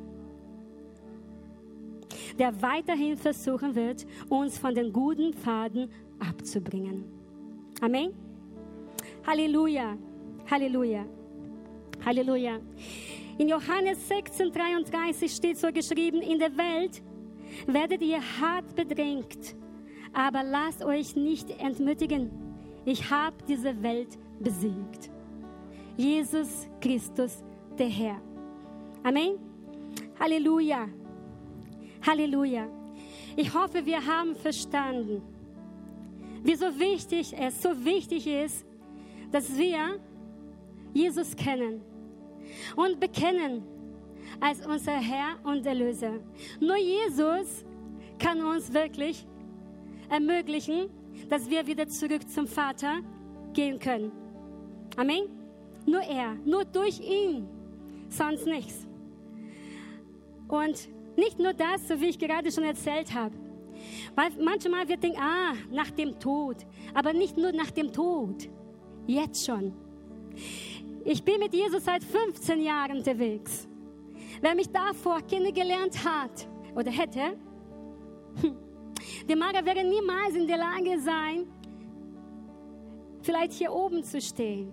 der weiterhin versuchen wird, uns von den guten Pfaden abzubringen. Amen. Halleluja. Halleluja. Halleluja. In Johannes 16, 33 steht so geschrieben, in der Welt werdet ihr hart bedrängt, aber lasst euch nicht entmutigen. Ich habe diese Welt besiegt. Jesus Christus, der Herr. Amen. Halleluja. Halleluja. Ich hoffe, wir haben verstanden, wie so wichtig es so wichtig ist, dass wir Jesus kennen und bekennen als unser Herr und Erlöser. Nur Jesus kann uns wirklich ermöglichen, dass wir wieder zurück zum Vater gehen können. Amen. Nur er, nur durch ihn, sonst nichts. Und nicht nur das, so wie ich gerade schon erzählt habe. Weil manchmal wir denken, ah, nach dem Tod. Aber nicht nur nach dem Tod. Jetzt schon. Ich bin mit Jesus seit 15 Jahren unterwegs. Wer mich davor kennengelernt hat oder hätte, die Mara wäre niemals in der Lage sein, vielleicht hier oben zu stehen.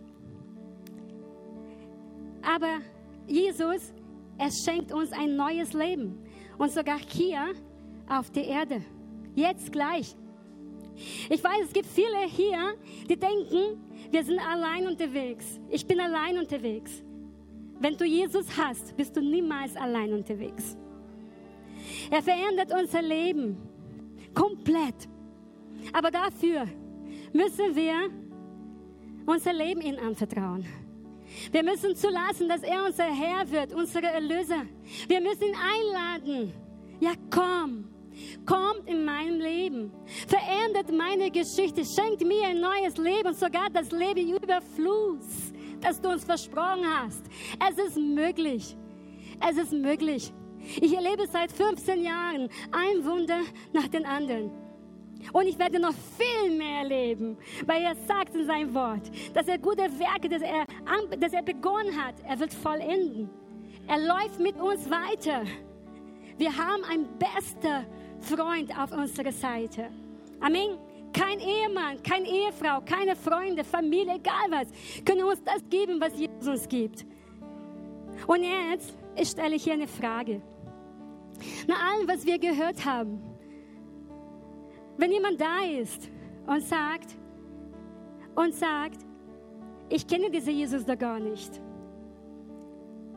Aber Jesus, er schenkt uns ein neues Leben. Und sogar hier auf der Erde. Jetzt gleich. Ich weiß, es gibt viele hier, die denken, wir sind allein unterwegs. Ich bin allein unterwegs. Wenn du Jesus hast, bist du niemals allein unterwegs. Er verändert unser Leben komplett. Aber dafür müssen wir unser Leben ihm anvertrauen. Wir müssen zulassen, dass er unser Herr wird, unser Erlöser. Wir müssen ihn einladen. Ja, komm. Kommt in meinem Leben, verändert meine Geschichte, schenkt mir ein neues Leben, sogar das Leben Überfluss, das du uns versprochen hast. Es ist möglich. Es ist möglich. Ich erlebe seit 15 Jahren ein Wunder nach dem anderen. Und ich werde noch viel mehr erleben, weil er sagt in seinem Wort, dass er gute Werke, dass er, dass er begonnen hat, er wird vollenden. Er läuft mit uns weiter. Wir haben einen besten Freund auf unserer Seite. Amen. Kein Ehemann, keine Ehefrau, keine Freunde, Familie, egal was, können uns das geben, was Jesus uns gibt. Und jetzt stelle ich hier eine Frage. Nach allem, was wir gehört haben, wenn jemand da ist und sagt, und sagt, ich kenne diesen Jesus da gar nicht.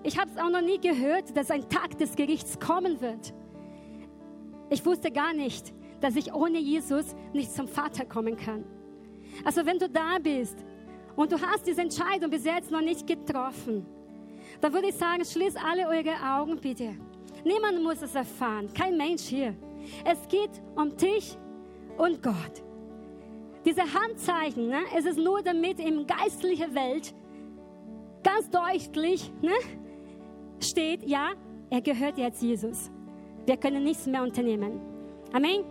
Ich habe es auch noch nie gehört, dass ein Tag des Gerichts kommen wird. Ich wusste gar nicht, dass ich ohne Jesus nicht zum Vater kommen kann. Also wenn du da bist und du hast diese Entscheidung bis jetzt noch nicht getroffen, dann würde ich sagen, schließ alle eure Augen bitte. Niemand muss es erfahren, kein Mensch hier. Es geht um dich und Gott. Diese Handzeichen, ne, es ist nur damit im geistlichen Welt ganz deutlich ne, steht, ja, er gehört jetzt Jesus. Wir können nichts mehr unternehmen. Amen.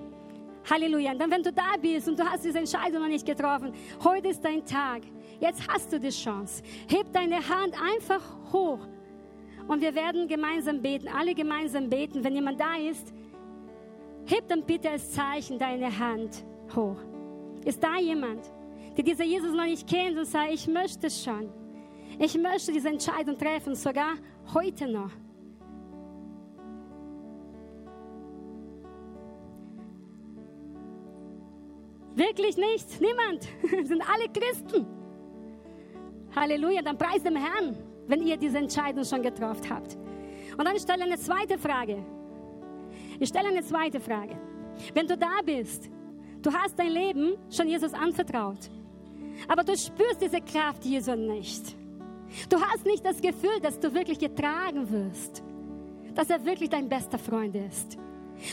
Halleluja. Und dann, wenn du da bist und du hast diese Entscheidung noch nicht getroffen, heute ist dein Tag. Jetzt hast du die Chance. Heb deine Hand einfach hoch. Und wir werden gemeinsam beten, alle gemeinsam beten. Wenn jemand da ist, heb dann bitte als Zeichen deine Hand hoch. Ist da jemand, der dieser Jesus noch nicht kennt und sagt, ich möchte schon. Ich möchte diese Entscheidung treffen, sogar heute noch. Wirklich nicht? Niemand? *laughs* sind alle Christen. Halleluja, dann preis dem Herrn, wenn ihr diese Entscheidung schon getroffen habt. Und dann stelle eine zweite Frage. Ich stelle eine zweite Frage. Wenn du da bist, du hast dein Leben schon Jesus anvertraut, aber du spürst diese Kraft Jesu nicht. Du hast nicht das Gefühl, dass du wirklich getragen wirst, dass er wirklich dein bester Freund ist.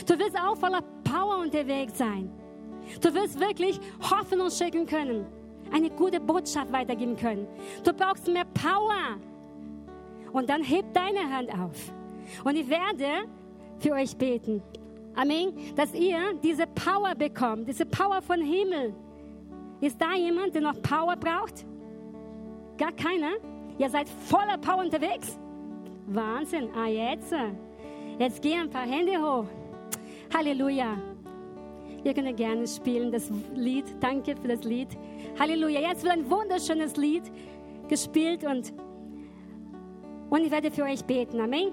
Du wirst auch voller Power unterwegs sein. Du wirst wirklich Hoffnung schicken können, eine gute Botschaft weitergeben können. Du brauchst mehr Power. Und dann heb deine Hand auf. Und ich werde für euch beten. Amen. Dass ihr diese Power bekommt, diese Power von Himmel. Ist da jemand, der noch Power braucht? Gar keiner? Ihr seid voller Power unterwegs? Wahnsinn. Ah, jetzt. Jetzt gehen ein paar Hände hoch. Halleluja. Ihr könnt gerne spielen, das Lied. Danke für das Lied. Halleluja. Jetzt wird ein wunderschönes Lied gespielt und Und ich werde für euch beten. Amen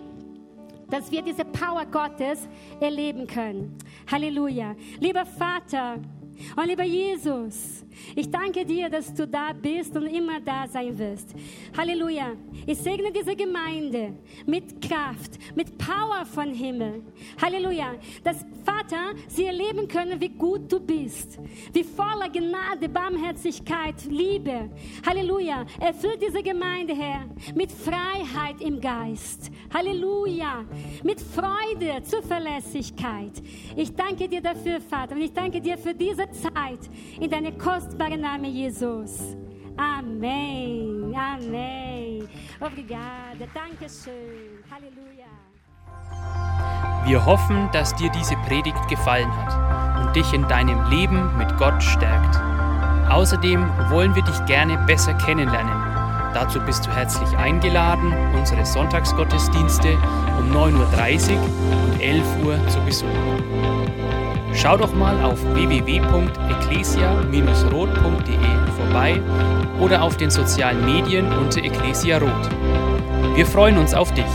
dass wir diese Power Gottes erleben können. Halleluja. Lieber Vater und lieber Jesus, ich danke dir, dass du da bist und immer da sein wirst. Halleluja. Ich segne diese Gemeinde mit Kraft, mit Power von Himmel. Halleluja. Dass Vater, sie erleben können, wie gut du bist. Wie voller Gnade, Barmherzigkeit, Liebe. Halleluja. Erfüllt diese Gemeinde, Herr, mit Freiheit im Geist. Halleluja. Mit Freude, Zuverlässigkeit. Ich danke dir dafür, Vater. Und ich danke dir für diese Zeit in deine kostbare Name, Jesus. Amém. Amém. Obrigada. Dankeschön. Halleluja. Wir hoffen, dass dir diese Predigt gefallen hat und dich in deinem Leben mit Gott stärkt. Außerdem wollen wir dich gerne besser kennenlernen. Dazu bist du herzlich eingeladen, unsere Sonntagsgottesdienste um 9.30 Uhr und 11 Uhr zu besuchen. Schau doch mal auf www.ecclesia-rot.de vorbei oder auf den sozialen Medien unter Ecclesia Rot. Wir freuen uns auf dich.